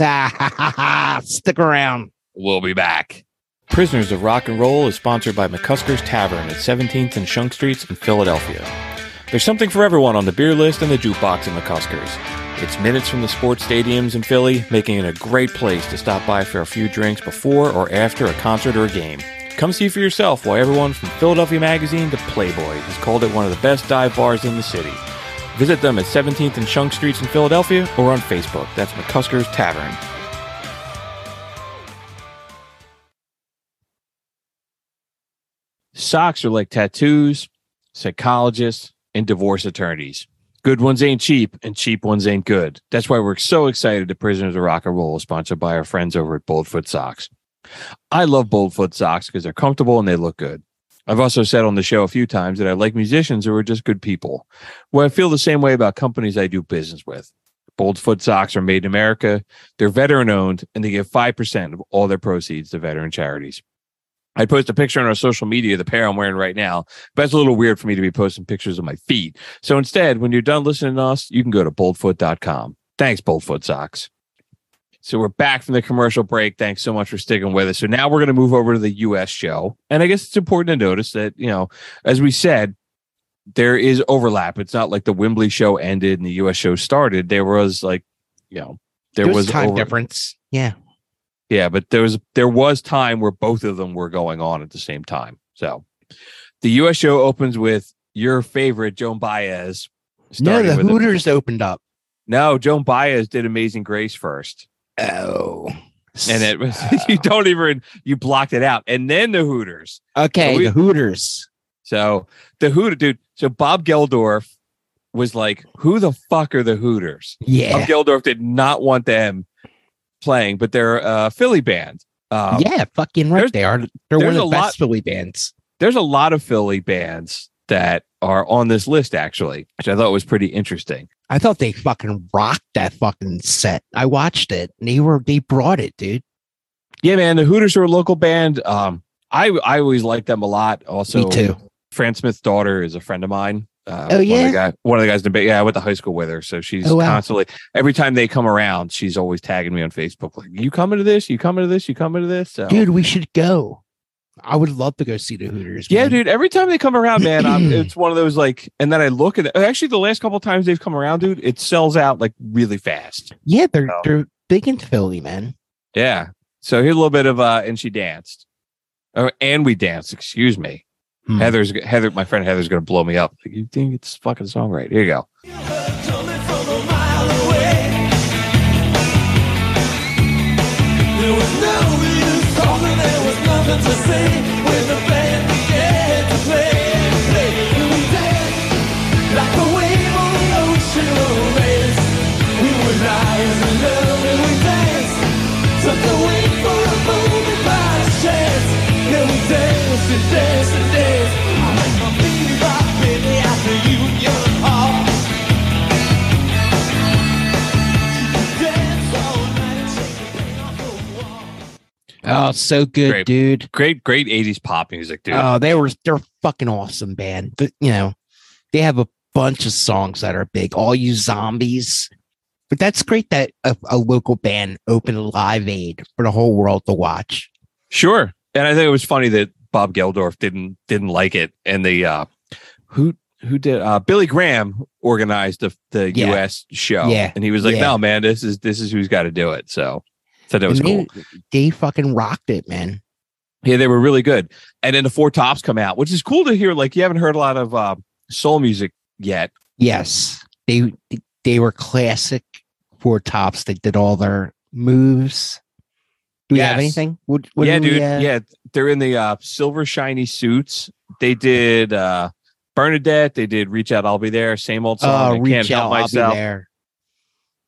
Stick around. We'll be back. Prisoners of Rock and Roll is sponsored by McCusker's Tavern at 17th and Shunk Streets in Philadelphia. There's something for everyone on the beer list and the jukebox at McCusker's. It's minutes from the sports stadiums in Philly, making it a great place to stop by for a few drinks before or after a concert or a game. Come see for yourself why everyone from Philadelphia Magazine to Playboy has called it one of the best dive bars in the city. Visit them at 17th and Shunk Streets in Philadelphia or on Facebook. That's McCusker's Tavern. Socks are like tattoos, psychologists, and divorce attorneys. Good ones ain't cheap, and cheap ones ain't good. That's why we're so excited that Prisoners of Rock and Roll is sponsored by our friends over at Boldfoot Socks. I love Boldfoot Socks because they're comfortable and they look good. I've also said on the show a few times that I like musicians who are just good people. Well, I feel the same way about companies I do business with. Boldfoot socks are made in America. They're veteran owned and they give 5% of all their proceeds to veteran charities. I post a picture on our social media of the pair I'm wearing right now, but it's a little weird for me to be posting pictures of my feet. So instead, when you're done listening to us, you can go to boldfoot.com. Thanks, Boldfoot Socks. So we're back from the commercial break. Thanks so much for sticking with us. So now we're going to move over to the US show. And I guess it's important to notice that, you know, as we said, there is overlap. It's not like the Wembley show ended and the US show started. There was like, you know, there There's was time over- difference. Yeah. yeah, but there was there was time where both of them were going on at the same time. So the US show opens with your favorite Joan Baez. No, the with a- Hooters opened up. no, Joan Baez did Amazing Grace first. Oh. And it was you don't even you blocked it out. And then the Hooters. okay, so we- the Hooters. So the Hooter dude. So Bob Geldof was like, "Who the fuck are the Hooters?" Yeah. Bob Geldof did not want them playing, but they're a Philly band. Um, yeah, fucking right. They are. They're one of the best lot- Philly bands. there's a lot of Philly bands that are on this list actually, which I thought was pretty interesting. I thought they fucking rocked that fucking set. I watched it. And they were they brought it, dude. Yeah, man, the Hooters are a local band. Um, I I always like them a lot. Also, Me too. Fran Smith's daughter is a friend of mine. Uh, Oh, one of yeah? the guy, one of the guys in the yeah, I went to high school with her, so she's Oh, wow. constantly every time they come around, she's always tagging me on Facebook like, "You coming to this? You coming to this? You coming to this?" So, Dude, we should go. I would love to go see the Hooters. yeah, man. dude. Every time they come around, man, I'm, it's one of those like. And then I look at it. Actually, the last couple times they've come around, dude, it sells out like really fast. Yeah, they're Oh. they're big in Philly, man. Yeah. So here's a little bit of uh and she danced. Oh, and we danced, excuse me. Hmm. Heather's Heather, my friend Heather's gonna blow me up. Like, you think it's fucking song right. Here you go. Coming from a mile away. There was no use talking, there was nothing to say when the band began to play. we danced like a wave on the ocean. We were in love and we danced. For a moment by chance. Then we danced and danced. Oh, so good, Great. dude. Great, great 80s pop music, dude. Oh, they were they're fucking awesome band. But you know, they have a bunch of songs that are big. All you zombies. But that's great that a, a local band opened a live aid for the whole world to watch. sure. And I think it was funny that Bob Geldof didn't didn't like it. And the uh who who did uh Billy Graham organized the the Yeah. US show. Yeah. And he was like, Yeah. No, man, this is this is who's got to do it. So so that was And cool. they, they fucking rocked it, man. Yeah, they were really good. And then the Four Tops come out, which is cool to hear. Like you haven't heard a lot of uh, soul music yet. Yes. They they were classic four tops. They did all their moves. Do we have anything? What, what yeah, do we, dude. uh, yeah, they're in the uh, silver shiny suits. They did uh, Bernadette. They did Reach Out, I'll Be There. Same old song. Oh, I reach can't help out, I'll be myself. there.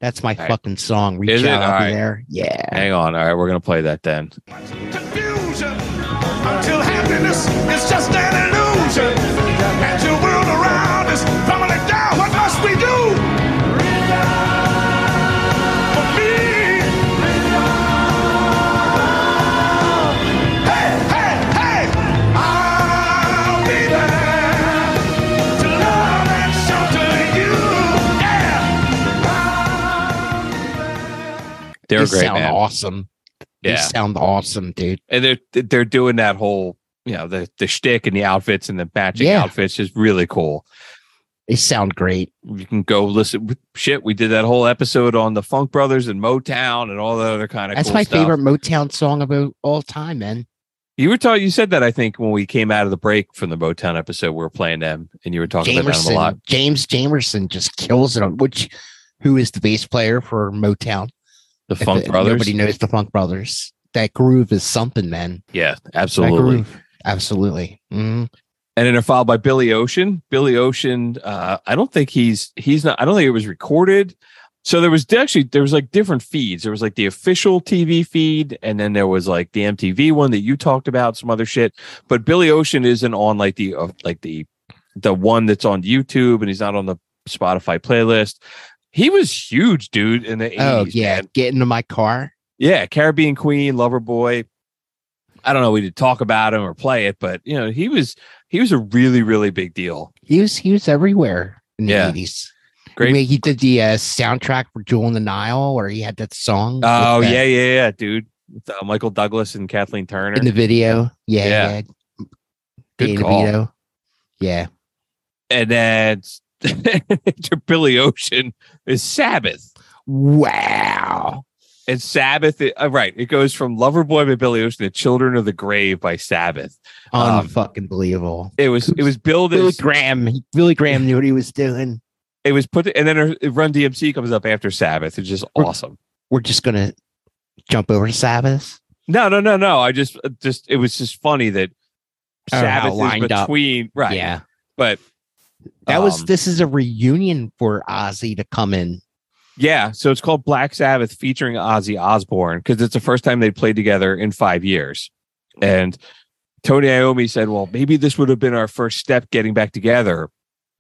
That's my right. fucking song. Reach Is it? out, I'll All be right. there. Yeah. Hang on. All right, we're gonna play that then. confusion until happiness is just an illusion. They're they great, sound man. awesome. They sound awesome, dude. and they're they're doing that whole you know the the shtick and the outfits and the matching Yeah. outfits is really cool. They sound great. You can go listen. Shit, we did that whole episode on the Funk Brothers and Motown and all the other kind of. That's cool my stuff. favorite Motown song of all- all time, man. You were talking. You said that I think when we came out of the break from the Motown episode, we were playing them, and you were talking about them a lot. James Jamerson just kills it on which who is the bass player for Motown? The Funk Brothers. Nobody knows the Funk Brothers. That groove is something, man. Yeah, absolutely. groove, absolutely. Mhm. and then they're followed by Billy Ocean. Billy Ocean, uh, I don't think he's he's not. I don't think it was recorded. So there was actually there was like different feeds. There was like the official TV feed, and then there was like the MTV one that you talked about, some other shit. But Billy Ocean isn't on like the uh, like the the one that's on YouTube, and he's not on the Spotify playlist. He was huge, dude, in the 80s. Oh yeah, man. get into my car. Yeah, Caribbean Queen, Lover Boy. I don't know we did talk about him or play it, but you know, he was he was a really, really big deal. He was he was everywhere in Yeah. the eighties. Great. I mean, he did the uh, soundtrack for Jewel in the Nile, where he had that song. Oh yeah, yeah, yeah, dude. With, uh, Michael Douglas and Kathleen Turner. in the video. Yeah, Yeah. yeah. Good call. Yeah, and then to Billy Ocean is Sabbath. wow. And Sabbath, uh, right? It goes from Loverboy by Billy Ocean to Children of the Grave by Sabbath. Um, Unfucking believable. It was it was billed Billy as Graham. he- Billy Graham knew what he was doing. it was put, and then Run DMC comes up after Sabbath. It's just awesome. We're just gonna jump over to Sabbath. No, no, no, no. I just uh, just it was just funny that Sabbath is lined up. between right, Yeah, but that was. um, This is a reunion for Ozzy to come in. Yeah, so it's called Black Sabbath featuring Ozzy Osbourne because it's the first time they played together in five years. And Tony Iommi said, "Well, maybe this would have been our first step getting back together."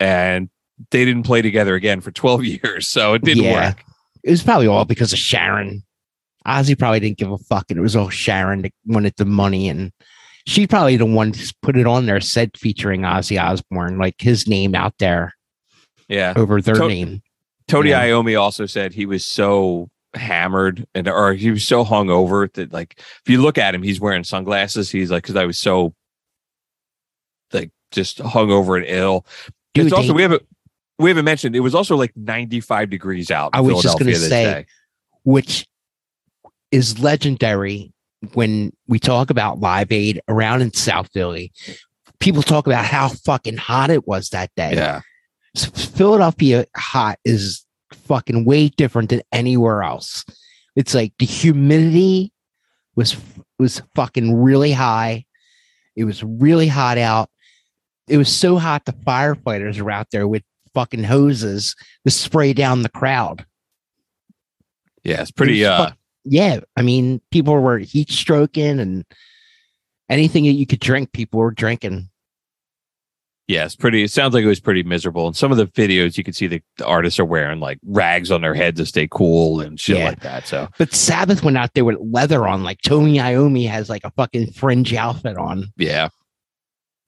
And they didn't play together again for twelve years, so it didn't Yeah. work. It was probably all because of Sharon. Ozzy probably didn't give a fuck, and it was all Sharon that wanted the money, and she probably the one to put it on there, said featuring Ozzy Osbourne, like his name out there Yeah, over their To- name. Tony Yeah. Iommi also said he was so hammered and or he was so hungover that like if you look at him, he's wearing sunglasses. He's like, because I was so like just hungover and ill. Dude, it's also they- we haven't we haven't mentioned it was also like 95 degrees out. in I was just gonna say, day. which is legendary when we talk about Live Aid around in South Philly. People talk about how fucking hot it was that day. yeah, Philadelphia hot is fucking way different than anywhere else. It's like the humidity was was fucking really high. It was really hot out. It was so hot the firefighters were out there with fucking hoses to spray down the crowd. yeah, it's pretty. It Uh, yeah, I mean, people were heat stroking and anything that you could drink, people were drinking. yeah, it's pretty. It sounds like it was pretty miserable. And some of the videos you can see the, the artists are wearing like rags on their head to stay cool and shit Yeah. like that. So But Sabbath went out there with leather on, like Tony Iommi has like a fucking fringe outfit on. Yeah.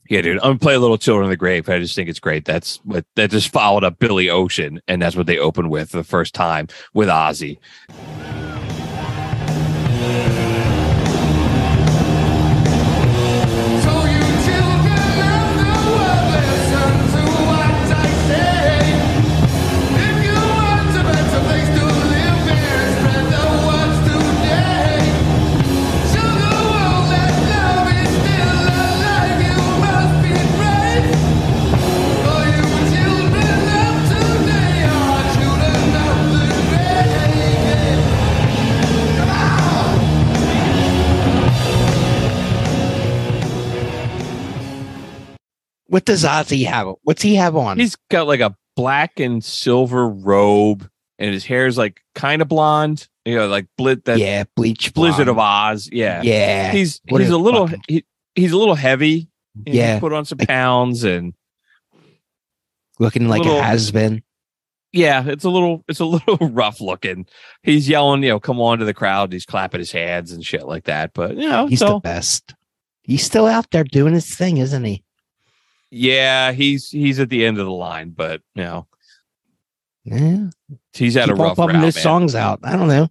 Yeah, dude. I'm gonna play a little Children of the Grave. I just think it's great. That's what that just followed up Billy Ocean, and that's what they opened with the first time with Ozzy. What does Ozzy have? What's he have on? He's got like a black and silver robe, and his hair's like kind of blonde. You know, like blit that yeah, bleach Blizzard of. Oz. Yeah, Yeah, He's What he's a a little he, he's a little heavy. Yeah. put on some pounds and looking like little- a has been. yeah, it's a little it's a little rough looking. He's yelling, you know, come on to the crowd. He's clapping his hands and shit like that. But you know, He's so the best. He's still out there doing his thing, isn't he? Yeah, he's he's at the end of the line, but you know, Yeah. he's had Keep a rough pumping route, man. songs out. I don't know.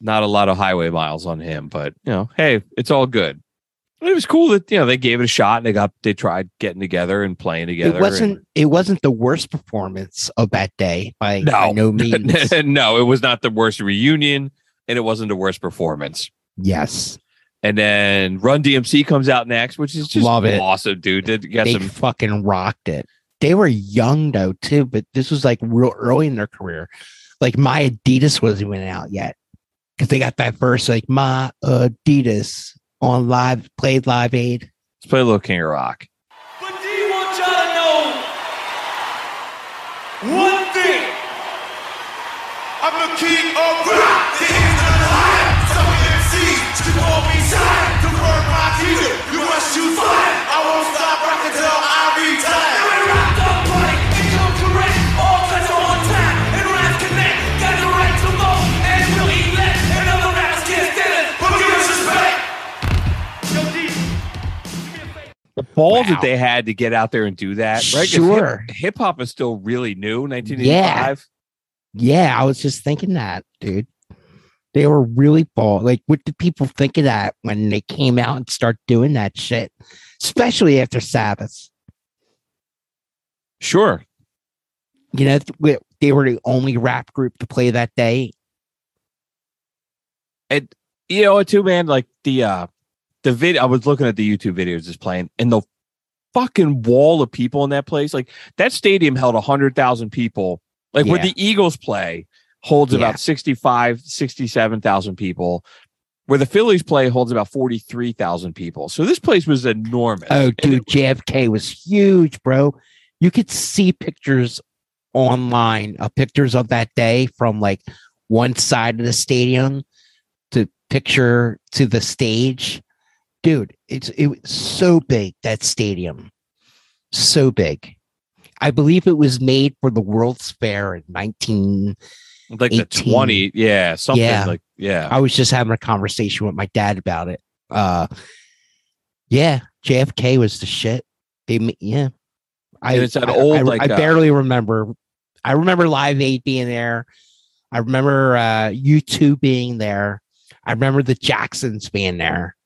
Not a lot of highway miles on him, but you know, hey, it's all good. It was cool that you know they gave it a shot and they got they tried getting together and playing together. it wasn't. and- It wasn't the worst performance of that day by, by no, no means. no, it was not the worst reunion, and it wasn't the worst performance. yes. And then Run DMC comes out next, which is just Love it. awesome, dude. They got they some fucking rocked it. They were young though too, but this was like real early in their career. Like my Adidas wasn't even out yet because they got that verse like my Adidas on live played Live Aid. let's play a little King of Rock. But do you want y'all to know one thing? I'm the king of rock. Balls Wow. that they had to get out there and do that, right? Sure. Hip hop is still really new, 1985. Yeah, I was just thinking that, dude. They were really ball. Like, what did people think of that when they came out and start doing that shit? Especially after Sabbath. Sure. You know, they were the only rap group to play that day. And you know what, too, man? Like the uh the video I was looking at the YouTube videos just playing and the fucking wall of people in that place. Like that stadium held a hundred thousand people. Like where the Eagles play holds Yeah. about 65, 67,000 people. Where the Phillies play holds about 43,000 people. So this place was enormous. Oh, dude, JFK was huge, bro. You could see pictures online of pictures of that day from like one side of the stadium to picture to the stage. Dude, it's it was so big that stadium. So big. I believe it was made for the World's Fair in 19 like the 20 yeah something Yeah. like yeah I was just having a conversation with my dad about it. Uh yeah, JFK was the shit. They yeah. I And it's I- old, I, like, I uh, barely remember. I remember Live Aid being there. I remember uh U2 being there. I remember the Jacksons being there.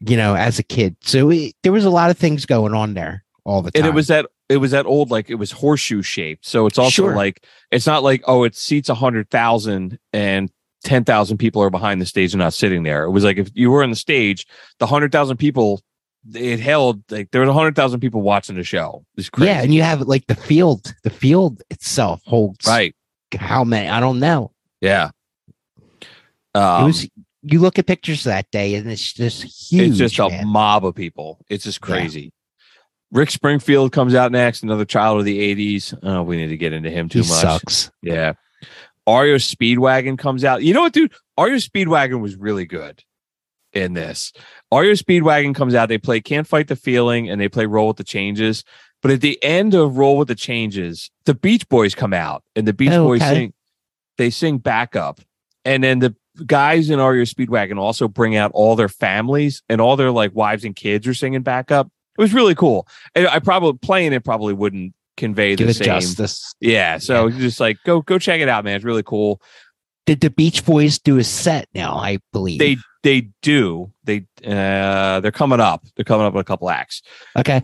You know, as a kid. So it, there was a lot of things going on there all the time. and it was that it was that old like it was horseshoe shaped so it's also Sure. like it's not like oh it seats a hundred thousand and ten thousand people are behind the stage and not sitting there it was like if you were on the stage the hundred thousand people it held like there was a hundred thousand people watching the show it's crazy yeah, and you have like the field. The field itself holds right how many? I don't know. yeah it um, was you look at pictures that day and it's just huge. it's just a mob of people it's just Yeah. crazy Rick Springfield comes out next, another child of the 80s. Oh, we need to get into him too he much. sucks. Yeah. REO Speedwagon comes out. You know what, dude? REO Speedwagon was really good in this. REO Speedwagon comes out. They play Can't Fight the Feeling and they play Roll with the Changes. But at the end of Roll with the Changes, the Beach Boys come out and the Beach Oh, Boys okay. sing, they sing backup. And then the guys in REO Speedwagon also bring out all their families and all their like wives and kids are singing backup. It was really cool. And I probably playing it probably wouldn't convey Give the same. justice. Yeah, so just like go go check it out, man. It's really cool. Did the Beach Boys do a set now? I believe They they do. They uh they're coming up. They're coming up with a couple acts. okay.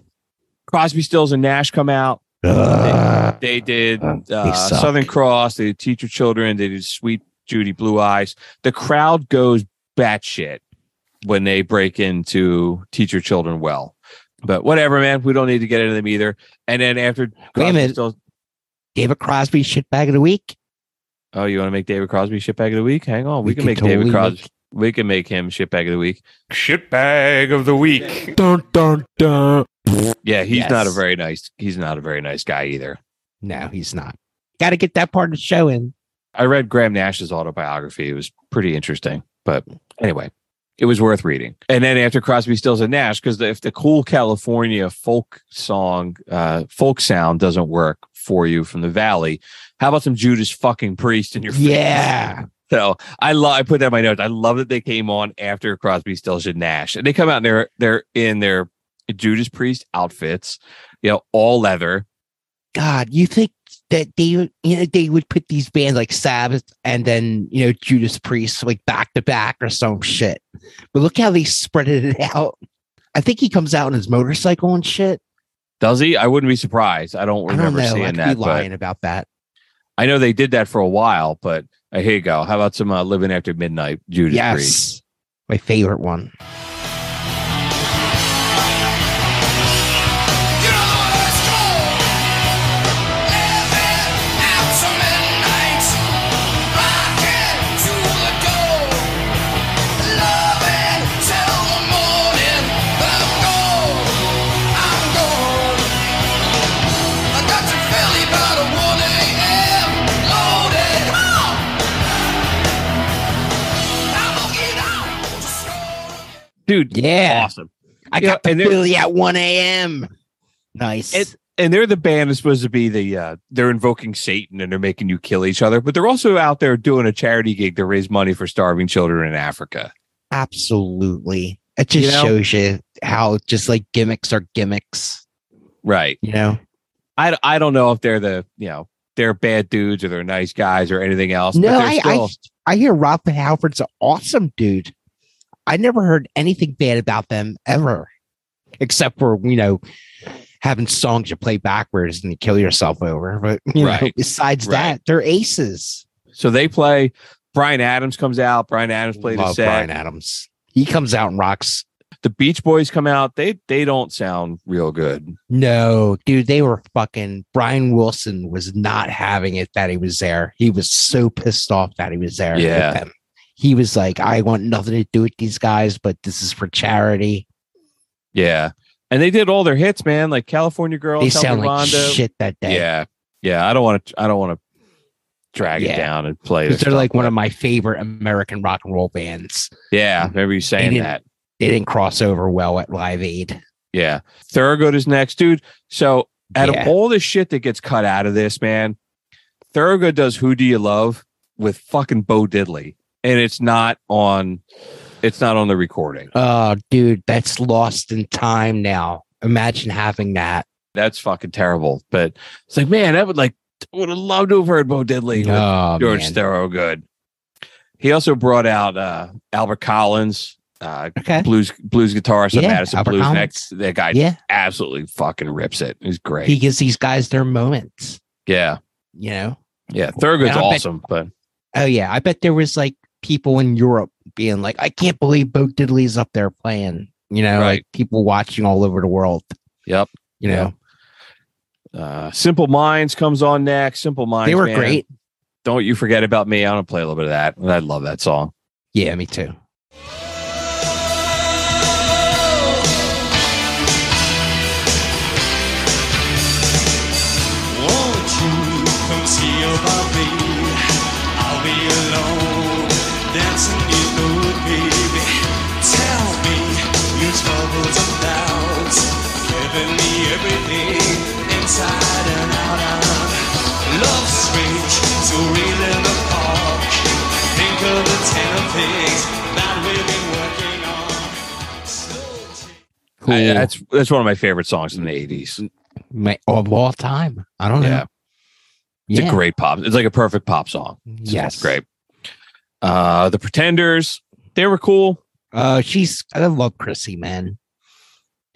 Crosby, Stills, and Nash come out. Ugh. They did Uh, they uh. Southern Cross. They did Teach Your Children. They did Sweet Judy Blue Eyes. The crowd goes batshit when they break into Teach Your Children well. But whatever, man. We don't need to get into them either. And then after Crosby, minute. Stills, David Crosby shitbag of the week. oh, you want to make David Crosby shitbag of the week? Hang on, we, We can could make totally David Crosby. make- We can make him shitbag of the week. Shitbag of the week. Dun dun dun. Yeah, he's not a very nice. He's not a very nice guy either. No, he's not. Got to get that part of the show in. I read Graham Nash's autobiography. It was pretty interesting. But anyway, it was worth reading. And then after Crosby, Stills, and Nash, because if the cool California folk song, uh, folk sound doesn't work for you from the Valley, how about some Judas fucking Priest in your face? Yeah. So I love. I put that in my notes. I love that they came on after Crosby, Stills, and Nash, and they come out and they're they're in their Judas Priest outfits, you know, all leather. God, you think that they would- you know they would put these bands like Sabbath and then you know Judas Priest like back to back or some shit. But look how they spread it out. I think he comes out on his motorcycle and shit. Does he? I wouldn't be surprised. I don't I don't remember. I seeing could that. lying about that. I know they did that for a while, but uh, here you go. How about some uh, living after midnight, Judas Priest? Yes. My favorite one. Dude, Yeah. awesome. I got the and they're- Philly at 1 a.m. Nice. It- And they're the band that's supposed to be the uh they're invoking Satan and they're making you kill each other, but they're also out there doing a charity gig to raise money for starving children in Africa. Absolutely. It just You know? shows you how just like gimmicks are gimmicks, Right. you know? I, I don't know if they're the you know they're bad dudes or they're nice guys or anything else. No, I, still, I I hear Rob Halford's an awesome dude. I never heard anything bad about them ever, except for you know having songs you play backwards and you kill yourself over. But you know, besides Right. that, they're aces. so they play. Bryan Adams comes out. Bryan Adams played a Love set. Bryan Adams. He comes out and rocks. The Beach Boys come out. They they don't sound real good. No, dude, they were fucking. Brian Wilson was not having it that he was there. He was so pissed off that he was there. with Yeah. He was like, I want nothing to do with these guys, but this is for charity. Yeah, and they did all their hits, man. Like California Girl, they Tell sound like Rondo. shit that day. Yeah, yeah. I don't want to. I don't want to drag it down and play. This they're like one of my favorite American rock and roll bands. Yeah, remember you saying that. They didn't cross over well at Live Aid. Yeah, Thorogood is next, dude. So out Yeah. of all the shit that gets cut out of this, man, Thorogood does "Who Do You Love" with fucking Bo Diddley, and it's not on. It's not on the recording. Oh, dude, that's lost in time now. Imagine having that. That's fucking terrible. But it's like, man, I would like would have loved to have heard Bo Diddley with Oh, George man. Thorogood. He also brought out uh, Albert Collins, uh, Okay. blues blues guitarist Yeah, Madison Albert Blues Collins. Next. That guy Yeah. absolutely fucking rips it. He's great. He gives these guys their moments, yeah. you know? Yeah. Thorogood's And I bet- awesome, but Oh, yeah. I bet there was like people in Europe being like, I can't believe Bo Diddley's up there playing, you know, Right. like people watching all over the world, yep. you know? Uh, Simple Minds comes on next. Simple Minds. They were man. great. Don't you forget about me. I want to play a little bit of that. I love that song. Yeah, me too. Cool. I- that's that's one of my favorite songs in the eighties. Of all time. I don't know. Yeah. It's a great pop. It's like a perfect pop song. It's Yes. great. Uh, the Pretenders, they were cool. Uh, she's I love Chrissie, man.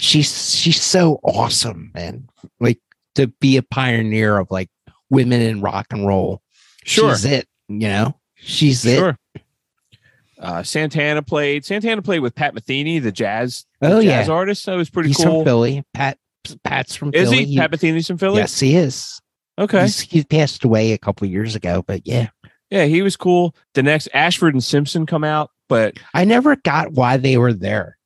She's she's so awesome, man. Like to be a pioneer of like women in rock and roll. Sure, She's it, you know. She's it. Uh, Santana played. Santana played with Pat Metheny, the jazz, the Oh jazz yeah. artist. That was pretty He's cool. from Philly. Pat Pat's from Is Philly. he? Pat Metheny's from Philly. Yes, he is. Okay. He's, he passed away a couple years ago, but yeah. yeah, he was cool. The next Ashford and Simpson come out, but I never got why they were there.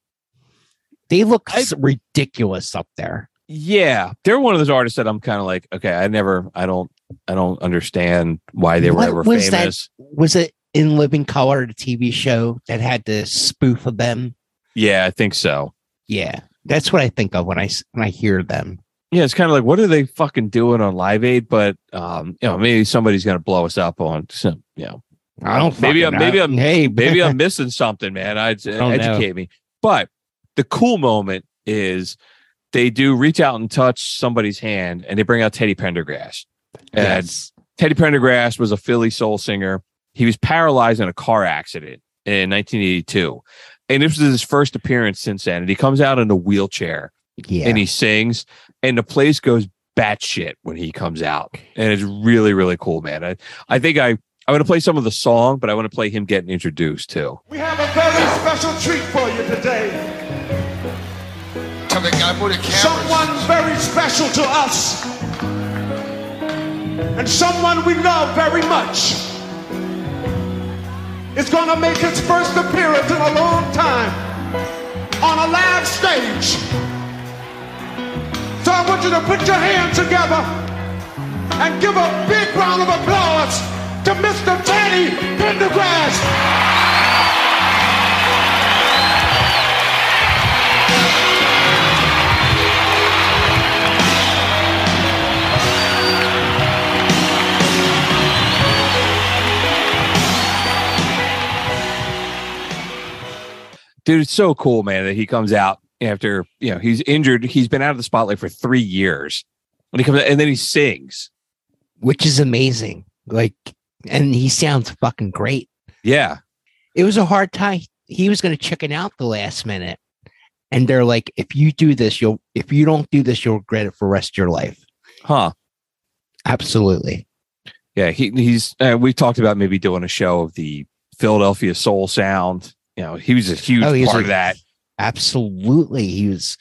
They look I- ridiculous up there. yeah, they're one of those artists that I'm kind of like, okay, I never, I don't, I don't understand why they were What ever was that? famous. Was it in Living Color, a TV show that had the spoof of them? Yeah, I think so. Yeah, that's what I think of when i when I hear them. Yeah, it's kind of like, what are they fucking doing on Live Aid? But um, you know, maybe somebody's gonna blow us up on some, you know, I don't. Maybe I'm- maybe know. I'm- Hey, maybe I'm missing something, man. I'd don't know. educate me. But the cool moment is they do reach out and touch somebody's hand, and they bring out Teddy Pendergrass. And Yes. Teddy Pendergrass was a Philly soul singer. He was paralyzed in a car accident in 1982. And this was his first appearance since then. And he comes out in a wheelchair Yeah. and he sings, and the place goes batshit when he comes out. And it's really, really cool, man. I, I think I I want to play some of the song, but I want to play him getting introduced too. We have a very special treat for you today. Tell the guy move the cameras. Someone very special to us. And someone we love very much. Is going to make his first appearance in a long time on a live stage. So I want you to put your hands together and give a big round of applause to Mr. Teddy Pendergrass. Dude, it's so cool, man, that he comes out after, you know, he's injured. He's been out of the spotlight for three years. When he comes out and then he sings. which is amazing. Like, and he sounds fucking great. Yeah. It was a hard time. He was going to chicken out the last minute, and they're like, "If you do this, you'll. If you don't do this, you'll regret it for the rest of your life." Huh. Absolutely. Yeah. He he's uh, we've talked about maybe doing a show of the Philadelphia soul sound. You know, he was a huge Oh, was part of that. Absolutely. He was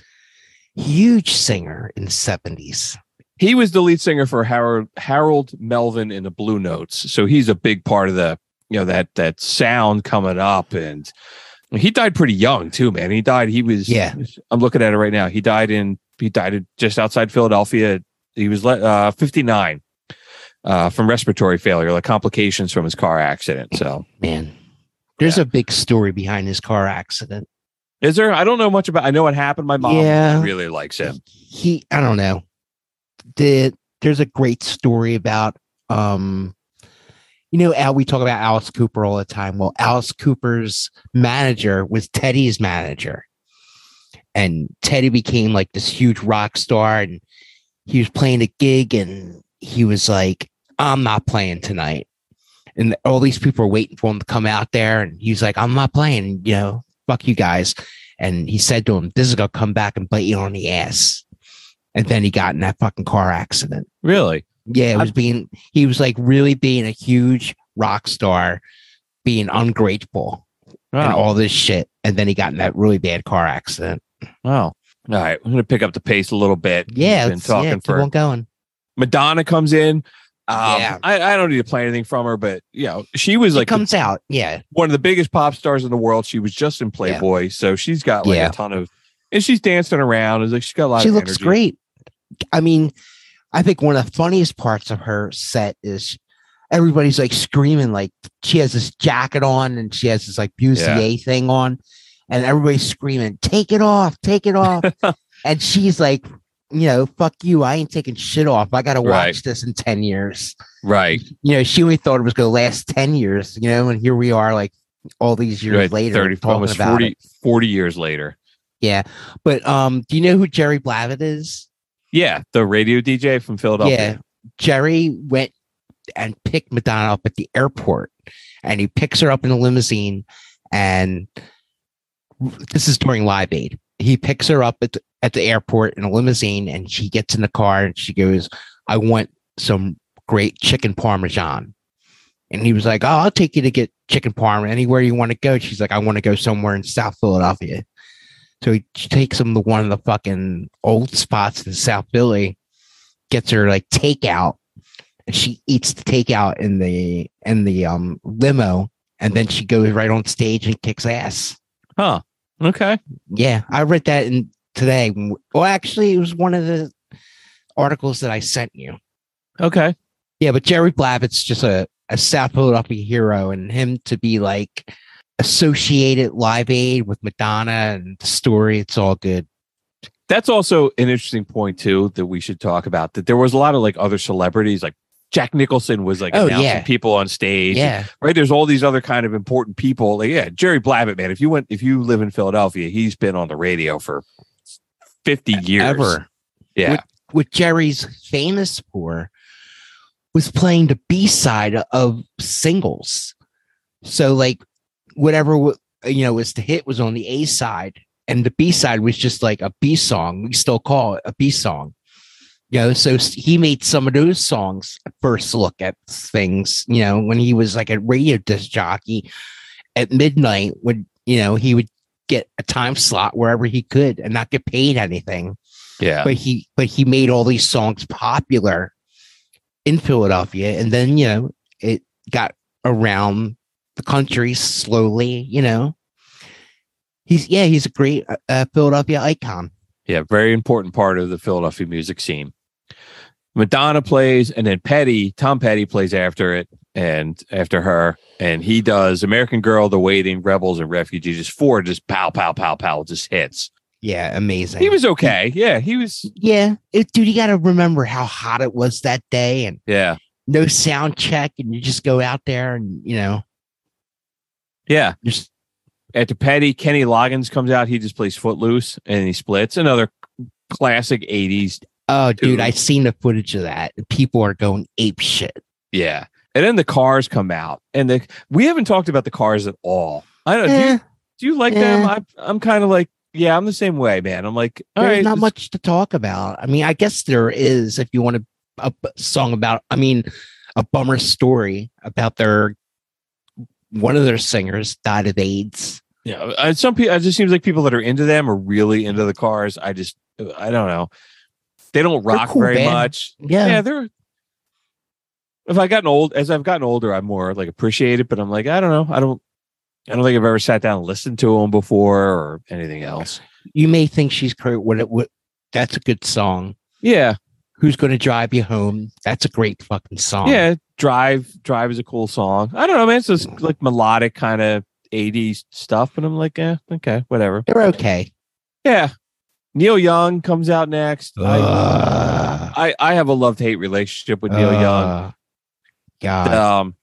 huge singer in the seventies. He was the lead singer for Harold Harold Melvin in the Blue Notes. So he's a big part of the, you know, that that sound coming up. And he died pretty young too, man. He died, he was Yeah. I'm looking at it right now. He died in he died just outside Philadelphia. He was uh 59 uh from respiratory failure, like complications from his car accident. So Man, there's a big story behind his car accident. is there I don't know much about I know what happened. My mom Yeah. really likes him. He, I don't know. Did there's a great story about um you know Al we talk about Alice Cooper all the time. Well, Alice Cooper's manager was Teddy's manager. And Teddy became like this huge rock star and he was playing a gig and he was like, I'm not playing tonight. And all these people were waiting for him to come out there. And he was like, I'm not playing, you know, fuck you guys. And he said to him, This is gonna come back and bite you on the ass. And then he got in that fucking car accident. Really? Yeah, it was being he was like really being a huge rock star, being ungrateful and all this shit. And then he got in that really bad car accident. Wow. All right. I'm gonna pick up the pace a little bit. Yeah, been yeah, talking keep for on going. Madonna comes in. Um, Yeah. I, I don't need to play anything from her, but you know, she was like comes out. Yeah. one of the biggest pop stars in the world. She was just in Playboy, so she's got like Yeah. a ton of, and she's dancing around. It's like she's got a lot. Of she looks energy. great. I mean, I think one of the funniest parts of her set is everybody's like screaming, like she has this jacket on and she has this like bustier thing on, and everybody's screaming, "Take it off, take it off!" and she's like, "You know, fuck you! I ain't taking shit off. I got to watch Right. this in ten years." Right. You know, she only thought it was going to last ten years. You know, and here we are, like all these years Right. later, 30, almost about 40, 40 years later. Yeah, but um, do you know who Jerry Blavat is? Yeah. The radio DJ from Philadelphia. Yeah. Jerry went and picked Madonna up at the airport and he picks her up in a limousine and this is during Live Aid. He picks her up at the, at the airport in a limousine and she gets in the car and she goes, I want some great chicken parmesan. And he was like, Oh, I'll take you to get chicken parm anywhere you want to go. She's like, I want to go somewhere in South Philadelphia. So he takes him to one of the fucking old spots in South Philly, gets her like takeout, and she eats the takeout in the in the um limo, and then she goes right on stage and kicks ass. Huh. Okay. Yeah, I read that in today. Well, actually, it was one of the articles that I sent you. Okay. Yeah, but Jerry Blavat's just a, a South Philadelphia hero, and him to be like associated Live Aid with Madonna and the story, it's all good. That's also an interesting point too that we should talk about. That there was a lot of like other celebrities, like Jack Nicholson was like Oh, announcing yeah. people on stage. Yeah, right? There's all these other kind of important people. Like, yeah, Jerry Blavat, man. If you went, if you live in Philadelphia, he's been on the radio for fifty years. ever. Yeah, what Jerry's famous for was playing the B side of singles. So like whatever you know was the hit was on the A side, and the B side was just like a B song. We still call it a B song. You know, so he made some of those songs first look at things, you know, when he was like a radio disc jockey at midnight when, you know, he would get a time slot wherever he could and not get paid anything. Yeah. But he but he made all these songs popular in Philadelphia and then, you know, it got around the country slowly, you know. He's yeah, he's a great uh, Philadelphia icon. Yeah, very important part of the Philadelphia music scene. Madonna plays, and then Petty, Tom Petty plays after it and after her, and he does American Girl, The Waiting, Rebels, and Refugees. Just four, just pow, pow, pow, pow, just hits. Yeah, amazing. He was okay. Yeah, he was. yeah, it, dude, you got to remember how hot it was that day, and Yeah, no sound check, and you just go out there and you know yeah. just After Petty, Kenny Loggins comes out. He just plays Footloose, and he splits. Another classic '80s oh, dude, Dude. I seen the footage of that. People are going ape shit. Yeah. And then the cars come out, and the we haven't talked about the cars at all. I don't. Do, Eh, you, do you like them? eh. I'm kind of like, yeah, I'm the same way, man. I'm like, all there's right, not much to talk about. I mean, I guess there is if you want to a song about. I mean, a bummer story about their one of their singers died of AIDS. Yeah, some people. It just seems like people that are into them are really into the cars. I just, I don't know. They don't rock cool very band. much. Yeah, Yeah, they're. If I gotten old, as I've gotten older, I'm more like appreciate it. But I'm like, I don't know. I don't. I don't think I've ever sat down and listened to them before or anything else. you may think she's great. What it would. That's a good song. Yeah, Who's going to drive you home? That's a great fucking song. yeah. Drive, drive is a cool song. I don't know, man. It's just like melodic kind of '80s stuff, but I'm like, eh, okay, whatever. they're okay. Yeah. Neil Young comes out next. I, Uh, I I have a love hate relationship with Neil Young. uh, God, Um,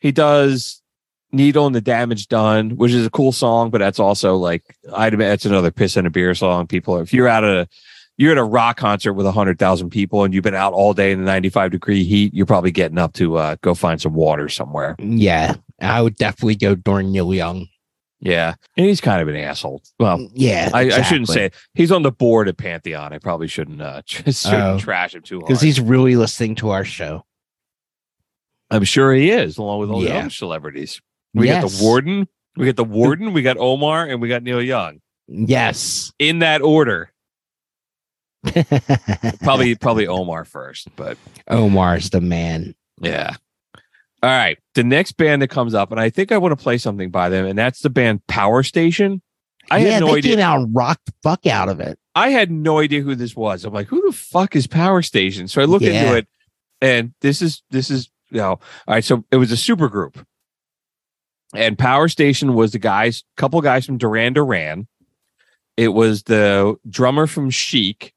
he does "Needle and the Damage Done," which is a cool song, but that's also like I that's another piss and a beer song. People, if you're at a you're at a rock concert with a hundred thousand people and you've been out all day in the 95 degree heat, you're probably getting up to uh, go find some water somewhere. yeah, I would definitely go during Neil Young. Yeah, and he's kind of an asshole. Well, Yeah, I, I shouldn't say it. he's on the board at Pantheon. I probably shouldn't uh, shouldn't Oh. trash him too hard because he's really listening to our show. I'm sure he is, along with all the other celebrities. We got the warden, we got the warden, we got Omar, and we got Neil Young Yes, in that order. Probably, probably Omar first, but Omar's the man. yeah. All right, the next band that comes up, and I think I want to play something by them, and that's the band Power Station. I yeah, had no they idea. came out and rocked the fuck out of it. I had no idea who this was. I'm like, who the fuck is Power Station? So I look Yeah. into it, and this is this is you know, all right. So it was a super group, and Power Station was the guys, couple guys from Duran Duran. It was the drummer from Chic,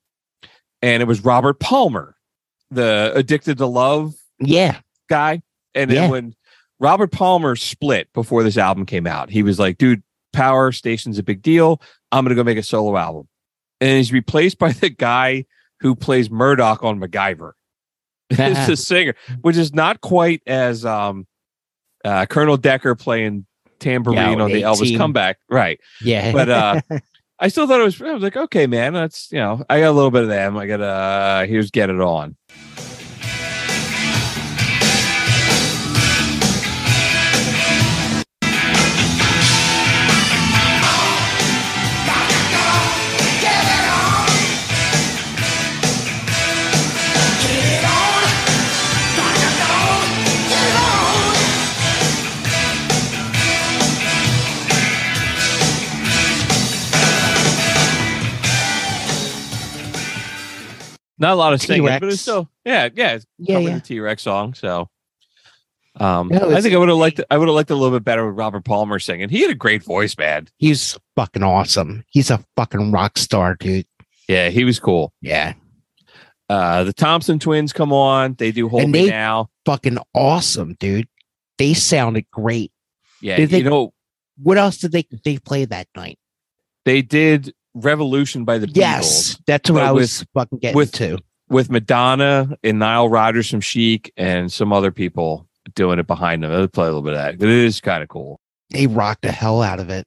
and it was Robert Palmer, the Addicted to Love Yeah, guy. And then Yeah. when Robert Palmer split before this album came out, he was like, dude, Power Station's a big deal. I'm going to go make a solo album. And he's replaced by the guy who plays Murdoc on MacGyver. it's the singer, which is not quite as um, uh, Colonel Decker playing tambourine Yeah, on the Elvis comeback. Right. yeah. But uh, I still thought it was, I was like, okay, man, that's, you know, I got a little bit of them. I got, uh, here's Get It On. Not a lot of singing, but T-Rex. it's still yeah, yeah, it's yeah, yeah. the T Rex song. So, um, No, I think I would have liked. I would have liked it a little bit better with Robert Palmer singing. He had a great voice, man. He's fucking awesome. He's a fucking rock star, dude. Yeah, he was cool. Yeah, Uh, the Thompson twins come on. They do Hold And Me they- Now. fucking awesome, dude. They sounded great. Yeah, Did they- you know What else did they they play that night? they did Revolution by the Beatles Yes, that's what I was fucking getting with- to. with Madonna and Nile Rodgers from Chic and some other people doing it behind them. They play a little bit of that, but it is kind of cool. They rocked the hell out of it.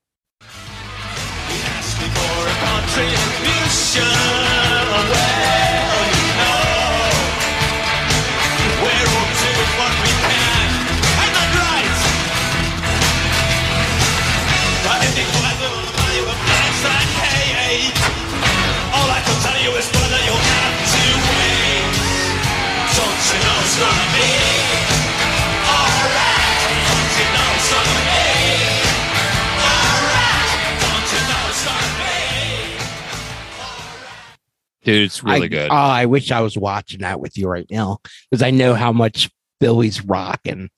Dude, it's really I, good. Oh, I wish I was watching that with you right now because I know how much Billy's rocking.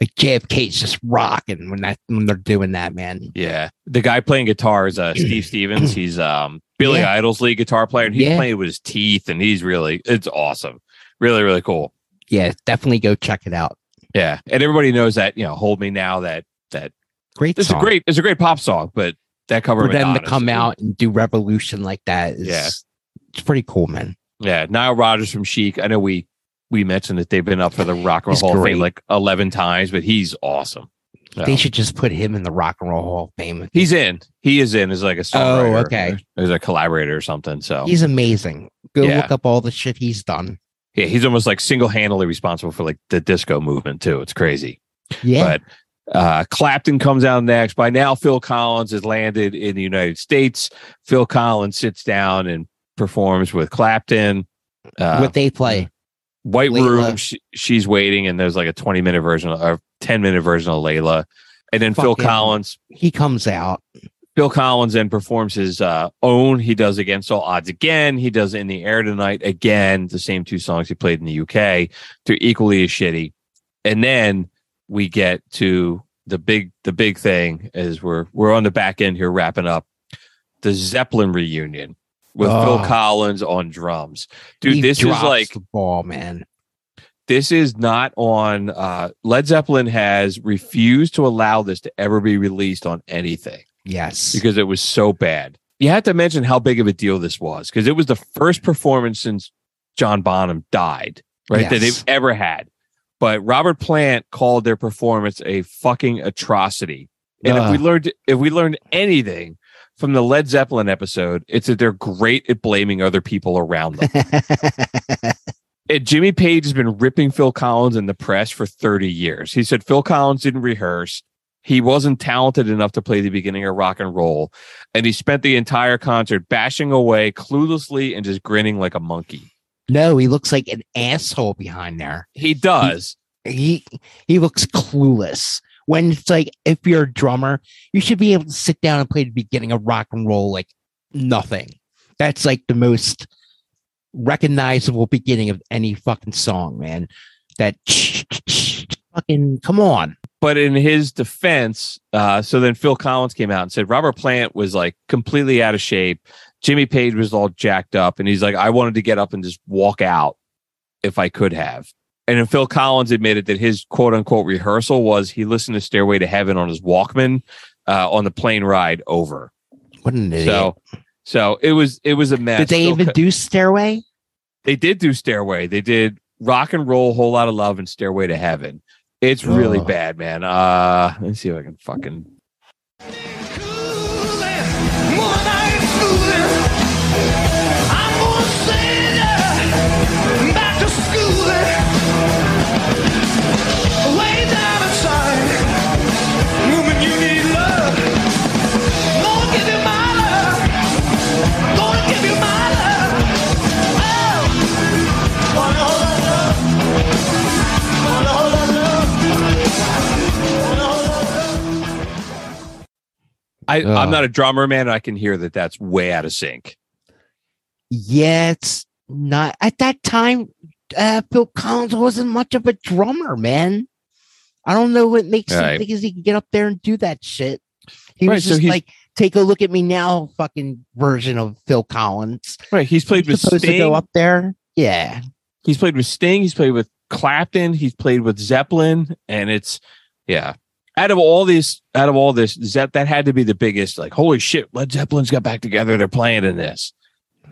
Like JFK's just rocking when that when they're doing that, man. yeah. The guy playing guitar is uh, Steve Stevens. He's um Billy Yeah. Idol's lead guitar player, and he's Yeah. playing with his teeth, and he's really it's awesome. Really, really cool. Yeah, definitely go check it out. Yeah. And everybody knows that, you know, Hold Me Now, that that Great it's song. a great it's a great pop song, but that cover for them to come out and do Revolution like that is Yeah. It's pretty cool, man. Yeah, Nile Rodgers from Chic. I know we we mentioned that they've been up for the Rock and Roll He's Hall of. Fame like eleven times, but he's awesome. So, They should just put him in the Rock and Roll Hall of Fame. he's in. He is in as like a songwriter. Oh, okay. As a collaborator or something. So He's amazing. Go Yeah. look up all the shit he's done. yeah, he's almost like single handedly responsible for like the disco movement too. It's crazy. Yeah. But uh, Clapton comes out next. By now, Phil Collins has landed in the United States. Phil Collins sits down and performs with Clapton. Uh, what they play. White Layla. Room, she, she's waiting, and there's like a 20 minute version or 10 minute version of Layla. And then Phil Fucking- Collins, He comes out. Phil Collins then performs his uh, own. He does Against All Odds again. He does In the Air Tonight again, the same two songs he played in the UK. They're equally as shitty. And then we get to the big the big thing is we're we're on the back end here wrapping up the Zeppelin reunion with Phil Oh. Collins on drums. Dude, He this is like the ball, man. this is not on uh Led Zeppelin has refused to allow this to ever be released on anything Yes. because it was so bad. You have to mention how big of a deal this was because it was the first performance since John Bonham died, right? That they've ever had. But Robert Plant called their performance a fucking atrocity. And if we learned if we learned anything from the Led Zeppelin episode, it's that they're great at blaming other people around them. And Jimmy Page has been ripping Phil Collins in the press for 30 years. He said Phil Collins didn't rehearse. He wasn't talented enough to play the beginning of rock and roll. And he spent the entire concert bashing away cluelessly and just grinning like a monkey. no, he looks like an asshole behind there. He does. He he looks clueless. When it's like if you're a drummer, you should be able to sit down and play the beginning of rock and roll like nothing. That's like the most recognizable beginning of any fucking song, man. That fucking come on. But in his defense, uh, so then Phil Collins came out and said Robert Plant was like completely out of shape. Jimmy Page was all jacked up. And he's like, I wanted to get up and just walk out if I could have. And then Phil Collins admitted that his quote unquote rehearsal was he listened to Stairway to Heaven on his Walkman uh, on the plane ride over. What an idiot. So, so it was it was a mess. Did they Phil even Co- do Stairway? they did do Stairway. They did Rock and Roll, Whole Lot of Love, and Stairway to Heaven. It's really Oh. bad, man. Uh, let me see if I can fucking. I, I'm not a drummer, man. I can hear that that's way out of sync. Yeah, it's not at that time. Uh, Phil Collins wasn't much of a drummer, man. I don't know what makes Right. him think is he can get up there and do that shit. He Right, was just he's- like, take a look at me now, fucking version of Phil Collins. Right. He's played He's with supposed to Sting. go up there. Yeah, He's played with Sting. He's played with Clapton. He's played with Zeppelin, and it's yeah. Out of all these, out of all this, Zepp that had to be the biggest. Like, holy shit, Led Zeppelin's got back together. They're playing in this,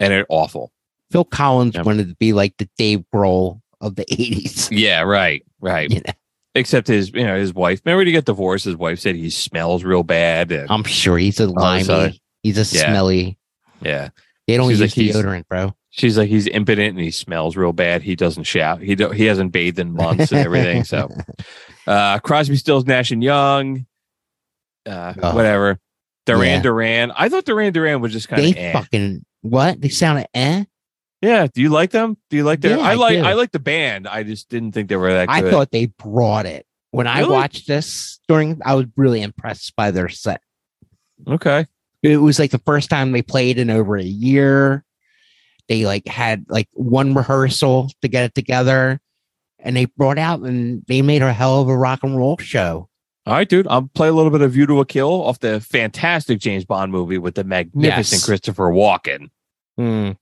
and it's awful. Phil Collins wanted to be like the Dave Grohl of the '80s. Yeah, right, right. You know, Except his, you know, his wife. Remember to get divorced. His wife said he smells real bad. I'm sure he's a limey. he's a Yeah. smelly. yeah, They don't She's use like, deodorant, bro. she's like he's impotent and he smells real bad. He doesn't shout. He do, he hasn't bathed in months and everything. So, uh, Crosby, Stills, Nash and Young, uh, Oh. whatever. Duran Yeah. Duran. I thought Duran Duran was just kind of eh. fucking what? They sounded eh. Yeah. Do you like them? Do you like their? Yeah, I I like do. I like the band. I just didn't think they were that I good. thought they brought it when I watched this during. I was really impressed by their set. okay. It was like the first time they played in over a year. They like had like one rehearsal to get it together, and they brought out and they made a hell of a rock and roll show. All right, dude. I'll play a little bit of View to a Kill off the fantastic James Bond movie with the magnificent Yes. Christopher Walken. Hmm.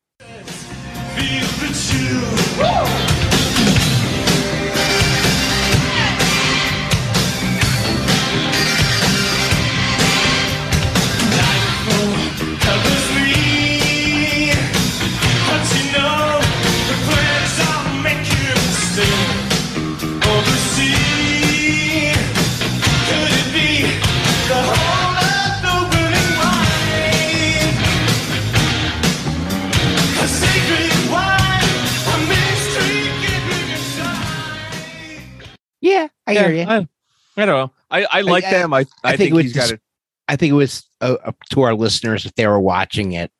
Yeah, I hear you. I, I don't know. I, I like I- them. I, I, think, think it was he's got it. I think it was uh, up to our listeners if they were watching it,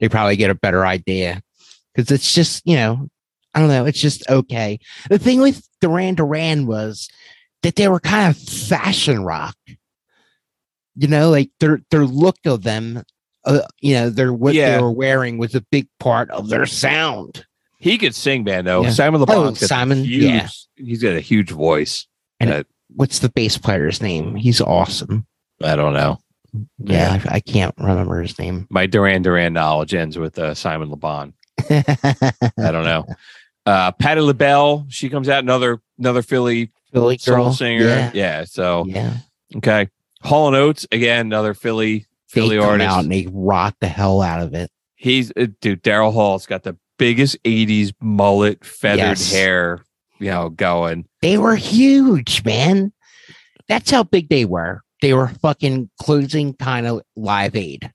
they probably get a better idea because it's just you know I don't know it's just okay. The thing with Duran Duran was that they were kind of fashion rock, you know, like their their look of them, uh, you know, their what Yeah. they were wearing was a big part of their sound. He could sing, man. Though Yeah. Simon Oh, LeBon's Simon, Huge, yeah. he's got a huge voice. And Uh, What's the bass player's name? He's awesome. I don't know. Yeah, I, I can't remember his name. My Duran Duran knowledge ends with uh, Simon LeBon. I don't know. Uh, Patti LaBelle, she comes out another another Philly Philly girl. singer. Yeah. Yeah. so yeah. okay. Hall and Oates again, another Philly Philly come artist. out and they rock the hell out of it. He's uh, dude. Daryl Hall's got the biggest '80s mullet, feathered Yes. hair, you know, going. They were huge, man. That's how big they were. They were fucking closing kind of live aid.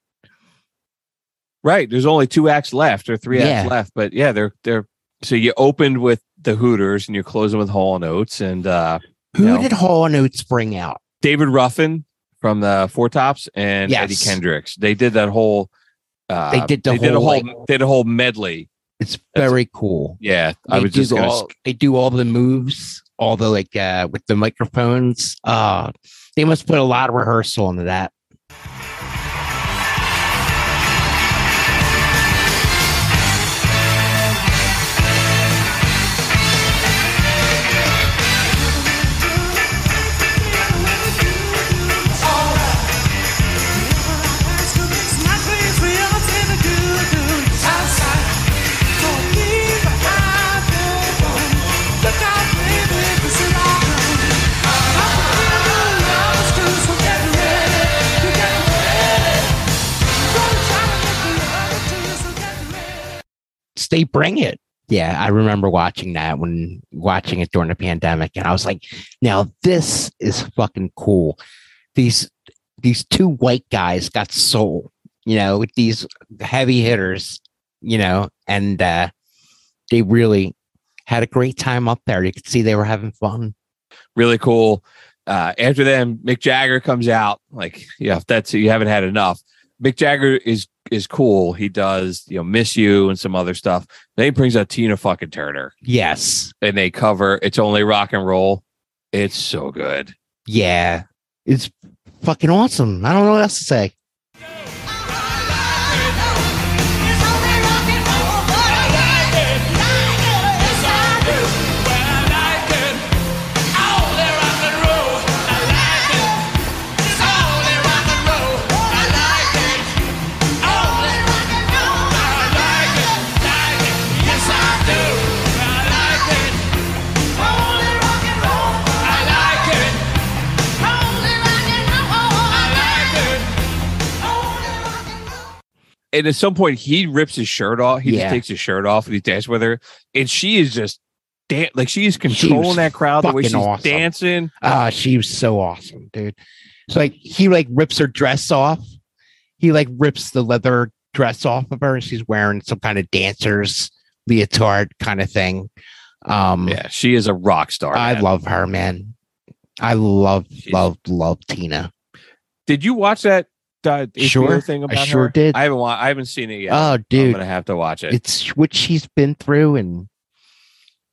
Right. There's only two acts left or three acts left, but yeah, they're they're. So you opened with the Hooters and you're closing with Hall and Oates and uh, Who No. did Hall and Oates bring out? David Ruffin from the Four Tops and Yes. Eddie Kendricks. They did that whole. Uh, They did the they did a whole, whole like- they did a whole medley. It's very cool. Yeah, They I was just gonna. all, they do all the moves, all the like uh with the microphones. Uh they must put a lot of rehearsal into that. They bring it. Yeah, I remember watching that when watching it during the pandemic, and I was like, "Now this is fucking cool." These these two white guys got soul, you know, with these heavy hitters, you know, and uh, they really had a great time up there. You could see they were having fun. really cool. Uh, after them, Mick Jagger comes out. Like, yeah, if that's you haven't had enough. Mick Jagger is is cool. He does, you know, miss you and some other stuff. Then he brings out Tina fucking Turner Yes, and they cover It's Only Rock and Roll. It's so good. yeah, it's fucking awesome. I don't know what else to say. And at some point, he rips his shirt off. He Yeah. just takes his shirt off and he dances with her. And she is just dan- like she is controlling that crowd the way she's awesome. dancing. Ah, she was so awesome, dude. So like he like rips her dress off. He like rips the leather dress off of her. and She's wearing some kind of dancer's leotard kind of thing. Um Yeah, she is a rock star. I man. love her, man. I love, She's- love, love Tina. Did you watch that uh, HBO Sure, thing I sure her? did. I haven't wa- I haven't seen it yet. Oh, dude, I'm gonna have to watch it. it's what she's been through and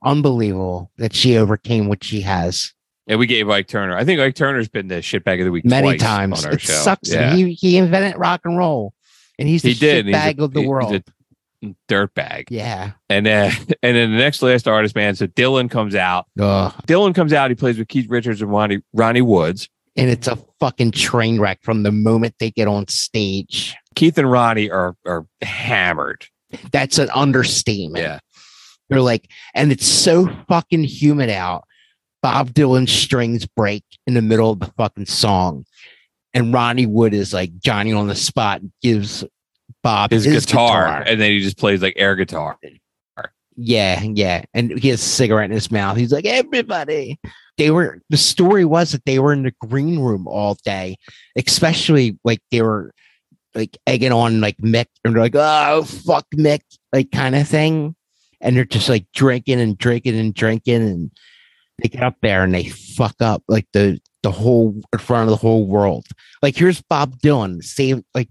unbelievable that she overcame what she has and we gave Ike Turner. I think Ike Turner's been the shitbag of the week many twice times. on our It show. sucks. Yeah. He he invented rock and roll, and he's the he did. He's a- bag of the he- he's world. a dirt bag. yeah. And then and then the next last artist, man. So Dylan comes out. Ugh. Dylan comes out. He plays with Keith Richards and Ronnie Ronnie Woods. And it's a fucking train wreck from the moment they get on stage. Keith and Ronnie are are hammered. That's an understatement. Yeah. They're like, and it's so fucking humid out. Bob Dylan's strings break in the middle of the fucking song. And Ronnie Wood is like Johnny on the spot and gives Bob His, his, guitar, guitar. and then he just plays like air guitar. Yeah, yeah. And he has a cigarette in his mouth. He's like, everybody. They were the story was that they were in the green room all day, especially like they were like egging on like Mick and they're like, oh fuck Mick, like kind of thing. And they're just like drinking and drinking and drinking and they get up there and they fuck up like the the whole in front of the whole world. Like here's Bob Dylan, save like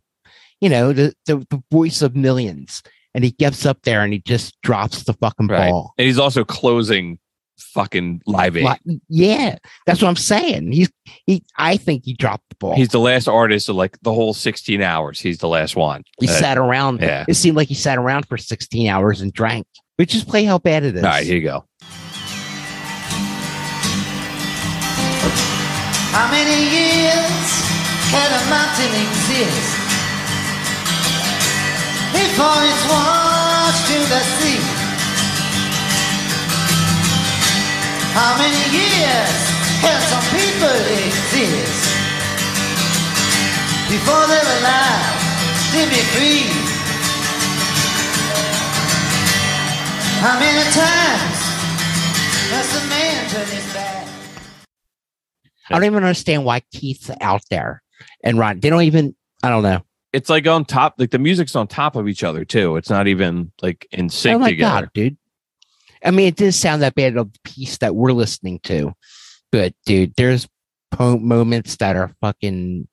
you know, the, the the voice of millions. And he gets up there and he just drops the fucking Right. ball. And he's also closing fucking live aid. Li- yeah, that's what I'm saying. He's he. I think he dropped the ball. He's the last artist of like the whole 16 hours. He's the last one. he Uh, sat around. yeah. It seemed like he sat around for 16 hours and drank. We just play how bad it is. All right, here you go. How many years can a mountain exist before it's washed to the sea? How many years can some people exist before they're alive, to be free? How many times must a man turn his back? I don't even understand why Keith's out there and Ron. They don't even. I don't know. It's like on top, like the music's on top of each other too. It's not even like in sync oh my together. god, dude. I mean, it didn't sound that bad of the piece that we're listening to, but dude, there's po- moments that are fucking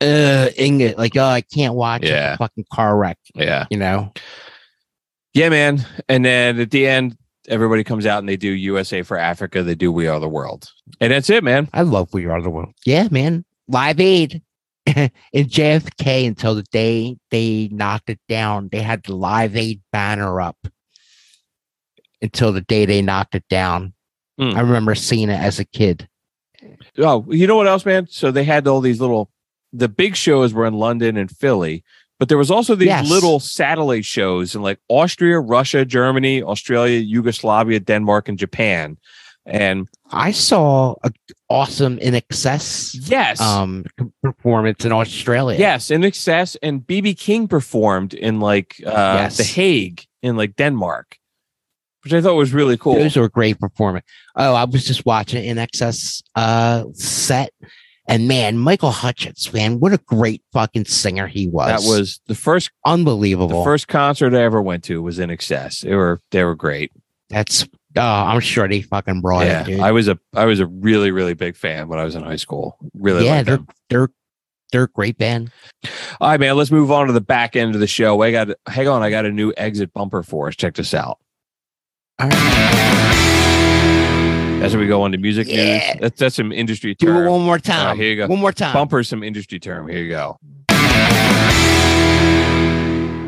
uh. Like, oh, I can't watch Yeah. a fucking car wreck. Yeah. You know. Yeah, man. And then at the end, everybody comes out and they do USA for Africa. They do We Are the World. And that's it, man. I love We Are the World. Yeah, man. Live Aid in JFK until the day they knocked it down. They had the Live Aid banner up until the day they knocked it down. Hmm. I remember seeing it as a kid. Oh, you know what else, man? So they had all these little, the big shows were in London and Philly, but there was also these Yes. little satellite shows in like Austria, Russia, Germany, Australia, Yugoslavia, Denmark, and Japan. And I saw a awesome INXS yes, um performance in Australia. yes, INXS. And BB King performed in like uh, Yes. The Hague in like Denmark, which I thought was really cool. Those were great performance. Oh, I was just watching INXS uh set. And man, Michael Hutchence, man, what a great fucking singer he was. that was the first unbelievable. the first concert I ever went to was INXS. They were they were great. That's oh, I'm sure they fucking brought yeah, it, dude. I was a I was a really really big fan when I was in high school. Really, yeah, they're them. they're they're a great band. All right, man. Let's move on to the back end of the show. I got hang on. I got a new exit bumper for us. Check this out. All right. As we go on to music Yeah. news, that's that's some industry Do it term. one more time. All right, here you go. One more time. Bumper, some industry term. Here you go.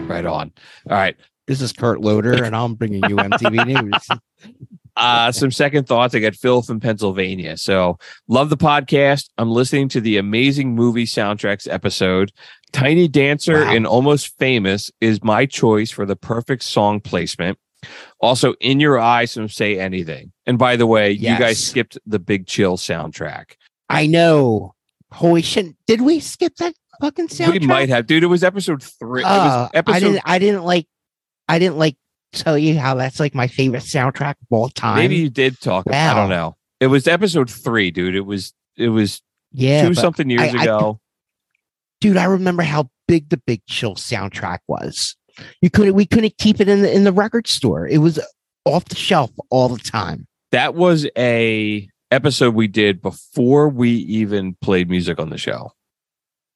Right on. All right. This is Kurt Loder, and I'm bringing you MTV News. Uh, some second thoughts. I got Phil from Pennsylvania. So love the podcast. I'm listening to the amazing movie soundtracks episode. Tiny Dancer Wow. and Almost Famous is my choice for the perfect song placement. Also, In Your Eyes from Say Anything. And by the way, you guys skipped the Big Chill soundtrack. I know. Holy shit! Did we skip that fucking soundtrack? We might have, dude. It was episode three. it Uh, was episode I didn't. I didn't like. I didn't like tell you how that's like my favorite soundtrack of all time. Maybe you did talk. I don't know. It was episode three, dude. It was it was yeah, two something years I- I- ago. dude. I remember how big the Big Chill soundtrack was. You couldn't. We couldn't keep it in the in the record store. It was off the shelf all the time. that was a episode we did before we even played music on the show.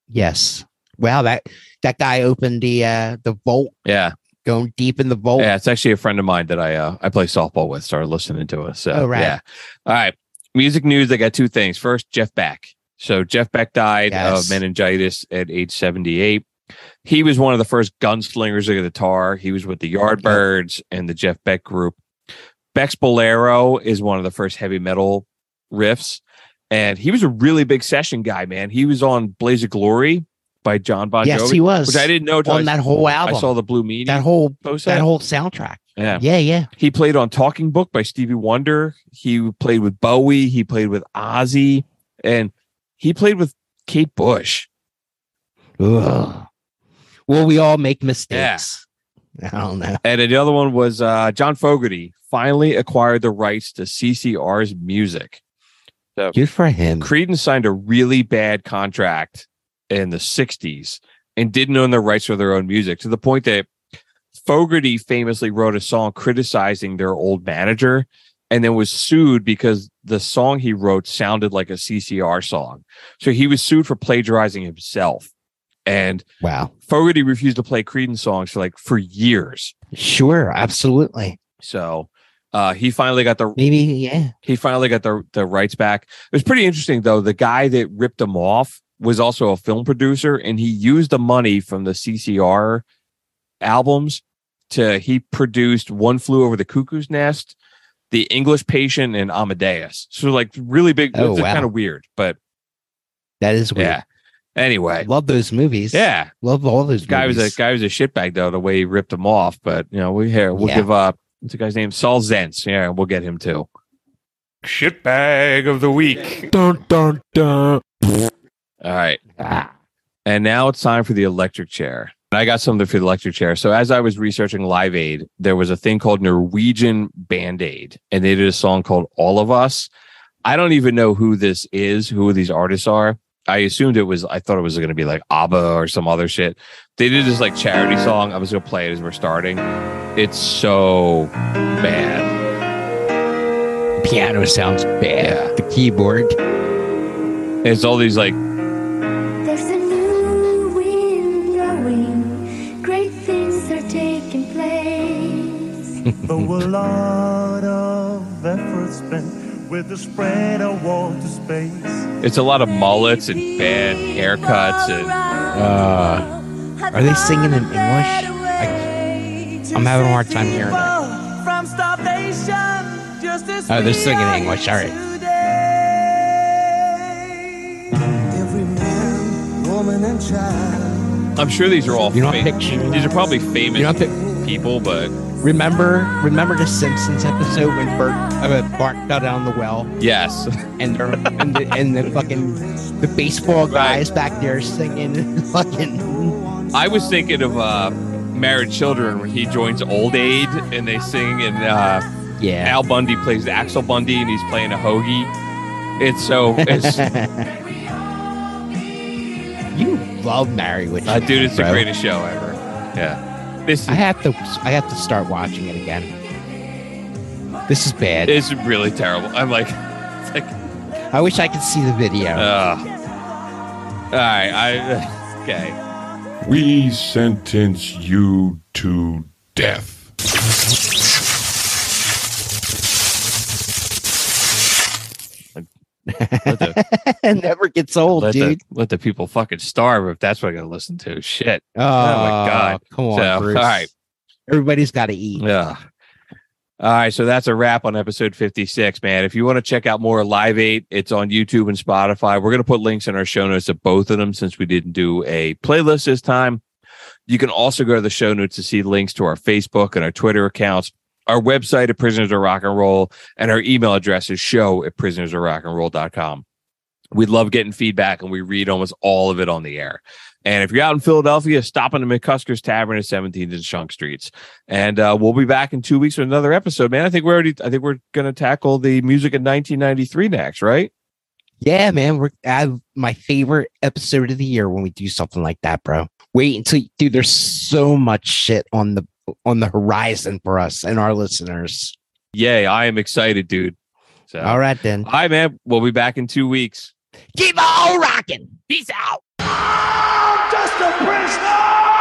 Yes. Wow, that that guy opened the uh the vault, Yeah, going deep in the vault. yeah. It's actually a friend of mine that I uh, I play softball with. Started listening to us. So Oh, right. yeah. All right. Music news. I got two things. First, Jeff Beck. So Jeff Beck died Yes. of meningitis at age 78. He was one of the first gunslingers of the guitar. He was with the Yardbirds and the Jeff Beck group. Beck's Bolero is one of the first heavy metal riffs. And he was a really big session guy, man. He was on Blaze of Glory by John Bon yes, Jovi, he was. which I didn't know on I, that whole album. I saw the Blue Meanie that whole post that whole soundtrack. yeah. Yeah, yeah. He played on Talking Book by Stevie Wonder. He played with Bowie. He played with Ozzy, and he played with Kate Bush. Ugh. Well, we all make mistakes. I don't know. And the other one was uh, John Fogerty finally acquired the rights to CCR's music. So Good for him. Creedence signed a really bad contract in the 60s and didn't own the rights for their own music to the point that Fogerty famously wrote a song criticizing their old manager and then was sued because the song he wrote sounded like a CCR song. So he was sued for plagiarizing himself. And Wow. Fogerty refused to play Creedence songs for like for years. Sure, absolutely. So uh, he finally got the Maybe, yeah. he finally got the the rights back. It was pretty interesting though. The guy that ripped him off was also a film producer, and he used the money from the CCR albums to he produced One Flew Over the Cuckoo's Nest, The English Patient, and Amadeus. So like really big. Oh, wow. kind of weird, but That is weird. yeah. Anyway, Love those movies. yeah. Love all those Guy was a guy was a shitbag though. The way he ripped them off, but you know we here we'll Yeah. give up. what's the guy's name Saul Zaentz. Yeah, we'll get him too. Shitbag of the week. Dun dun dun. All right. Ah, And now it's time for the electric chair. And I got something for the electric chair. So as I was researching Live Aid, there was a thing called Norwegian Band Aid, and they did a song called All of Us. I don't even know who this is, who these artists are. I assumed it was, I thought it was going to be like ABBA or some other shit. They did this like charity song. I was going to play it as we're starting. It's so bad. piano sounds bad. Yeah. The keyboard. It's all these like, There's a new wind blowing, great things are taking place. There a lot of effort spent with the spread of water space. it's a lot of mullets and bad haircuts and Uh, are they singing in English? I, I'm having a hard time hearing it. From starvation, just as Oh, they're singing are English. All right. Every man, woman, and child. I'm sure these are all You don't fam- picture- these are probably famous You don't pic- people, but Remember, remember the Simpsons episode when Bert, uh, Bart fell down the well, yes. and they're, and the and the fucking the baseball guys back there singing fucking. I was thinking of uh Married Children when he joins Old Aid and they sing and uh Yeah. Al Bundy plays Axel Bundy and he's playing a hoagie. It's so it's you love Mary, which uh, dude, it's the greatest show ever. Yeah. This I have to I have to start watching it again. This is bad. It's really terrible. I'm like, it's like I wish I could see the video. uh all right, I okay. We sentence you to death. Let the, it never gets old, let, the, dude. let the people fucking starve if that's what I gotta listen to. Shit. Oh, my God. Come on, So, Bruce. all right. Everybody's got to eat. Yeah. All right, so that's a wrap on episode 56, man. If you want to check out more Live Aid, it's on YouTube and Spotify. We're going to put links in our show notes of both of them since we didn't do a playlist this time. You can also go to the show notes to see links to our Facebook and our Twitter accounts, our website at Prisoners of Rock and Roll, and our email address is show at prisonersofrockandroll.com. We love getting feedback and we read almost all of it on the air. And if you're out in Philadelphia, stop in the McCusker's Tavern at 17th and Shunk Streets. And uh, we'll be back in two weeks with another episode, man. I think we're already, I think we're going to tackle the music in 1993 next, right? Yeah, man. We're I have my favorite episode of the year when we do something like that, bro. Wait until you, dude, there's so much shit on the on the horizon for us and our listeners. Yay. I am excited, dude. So, All right then. All right, man. We'll be back in two weeks. Keep on rocking. Peace out. I'm just Mr. Prisoner!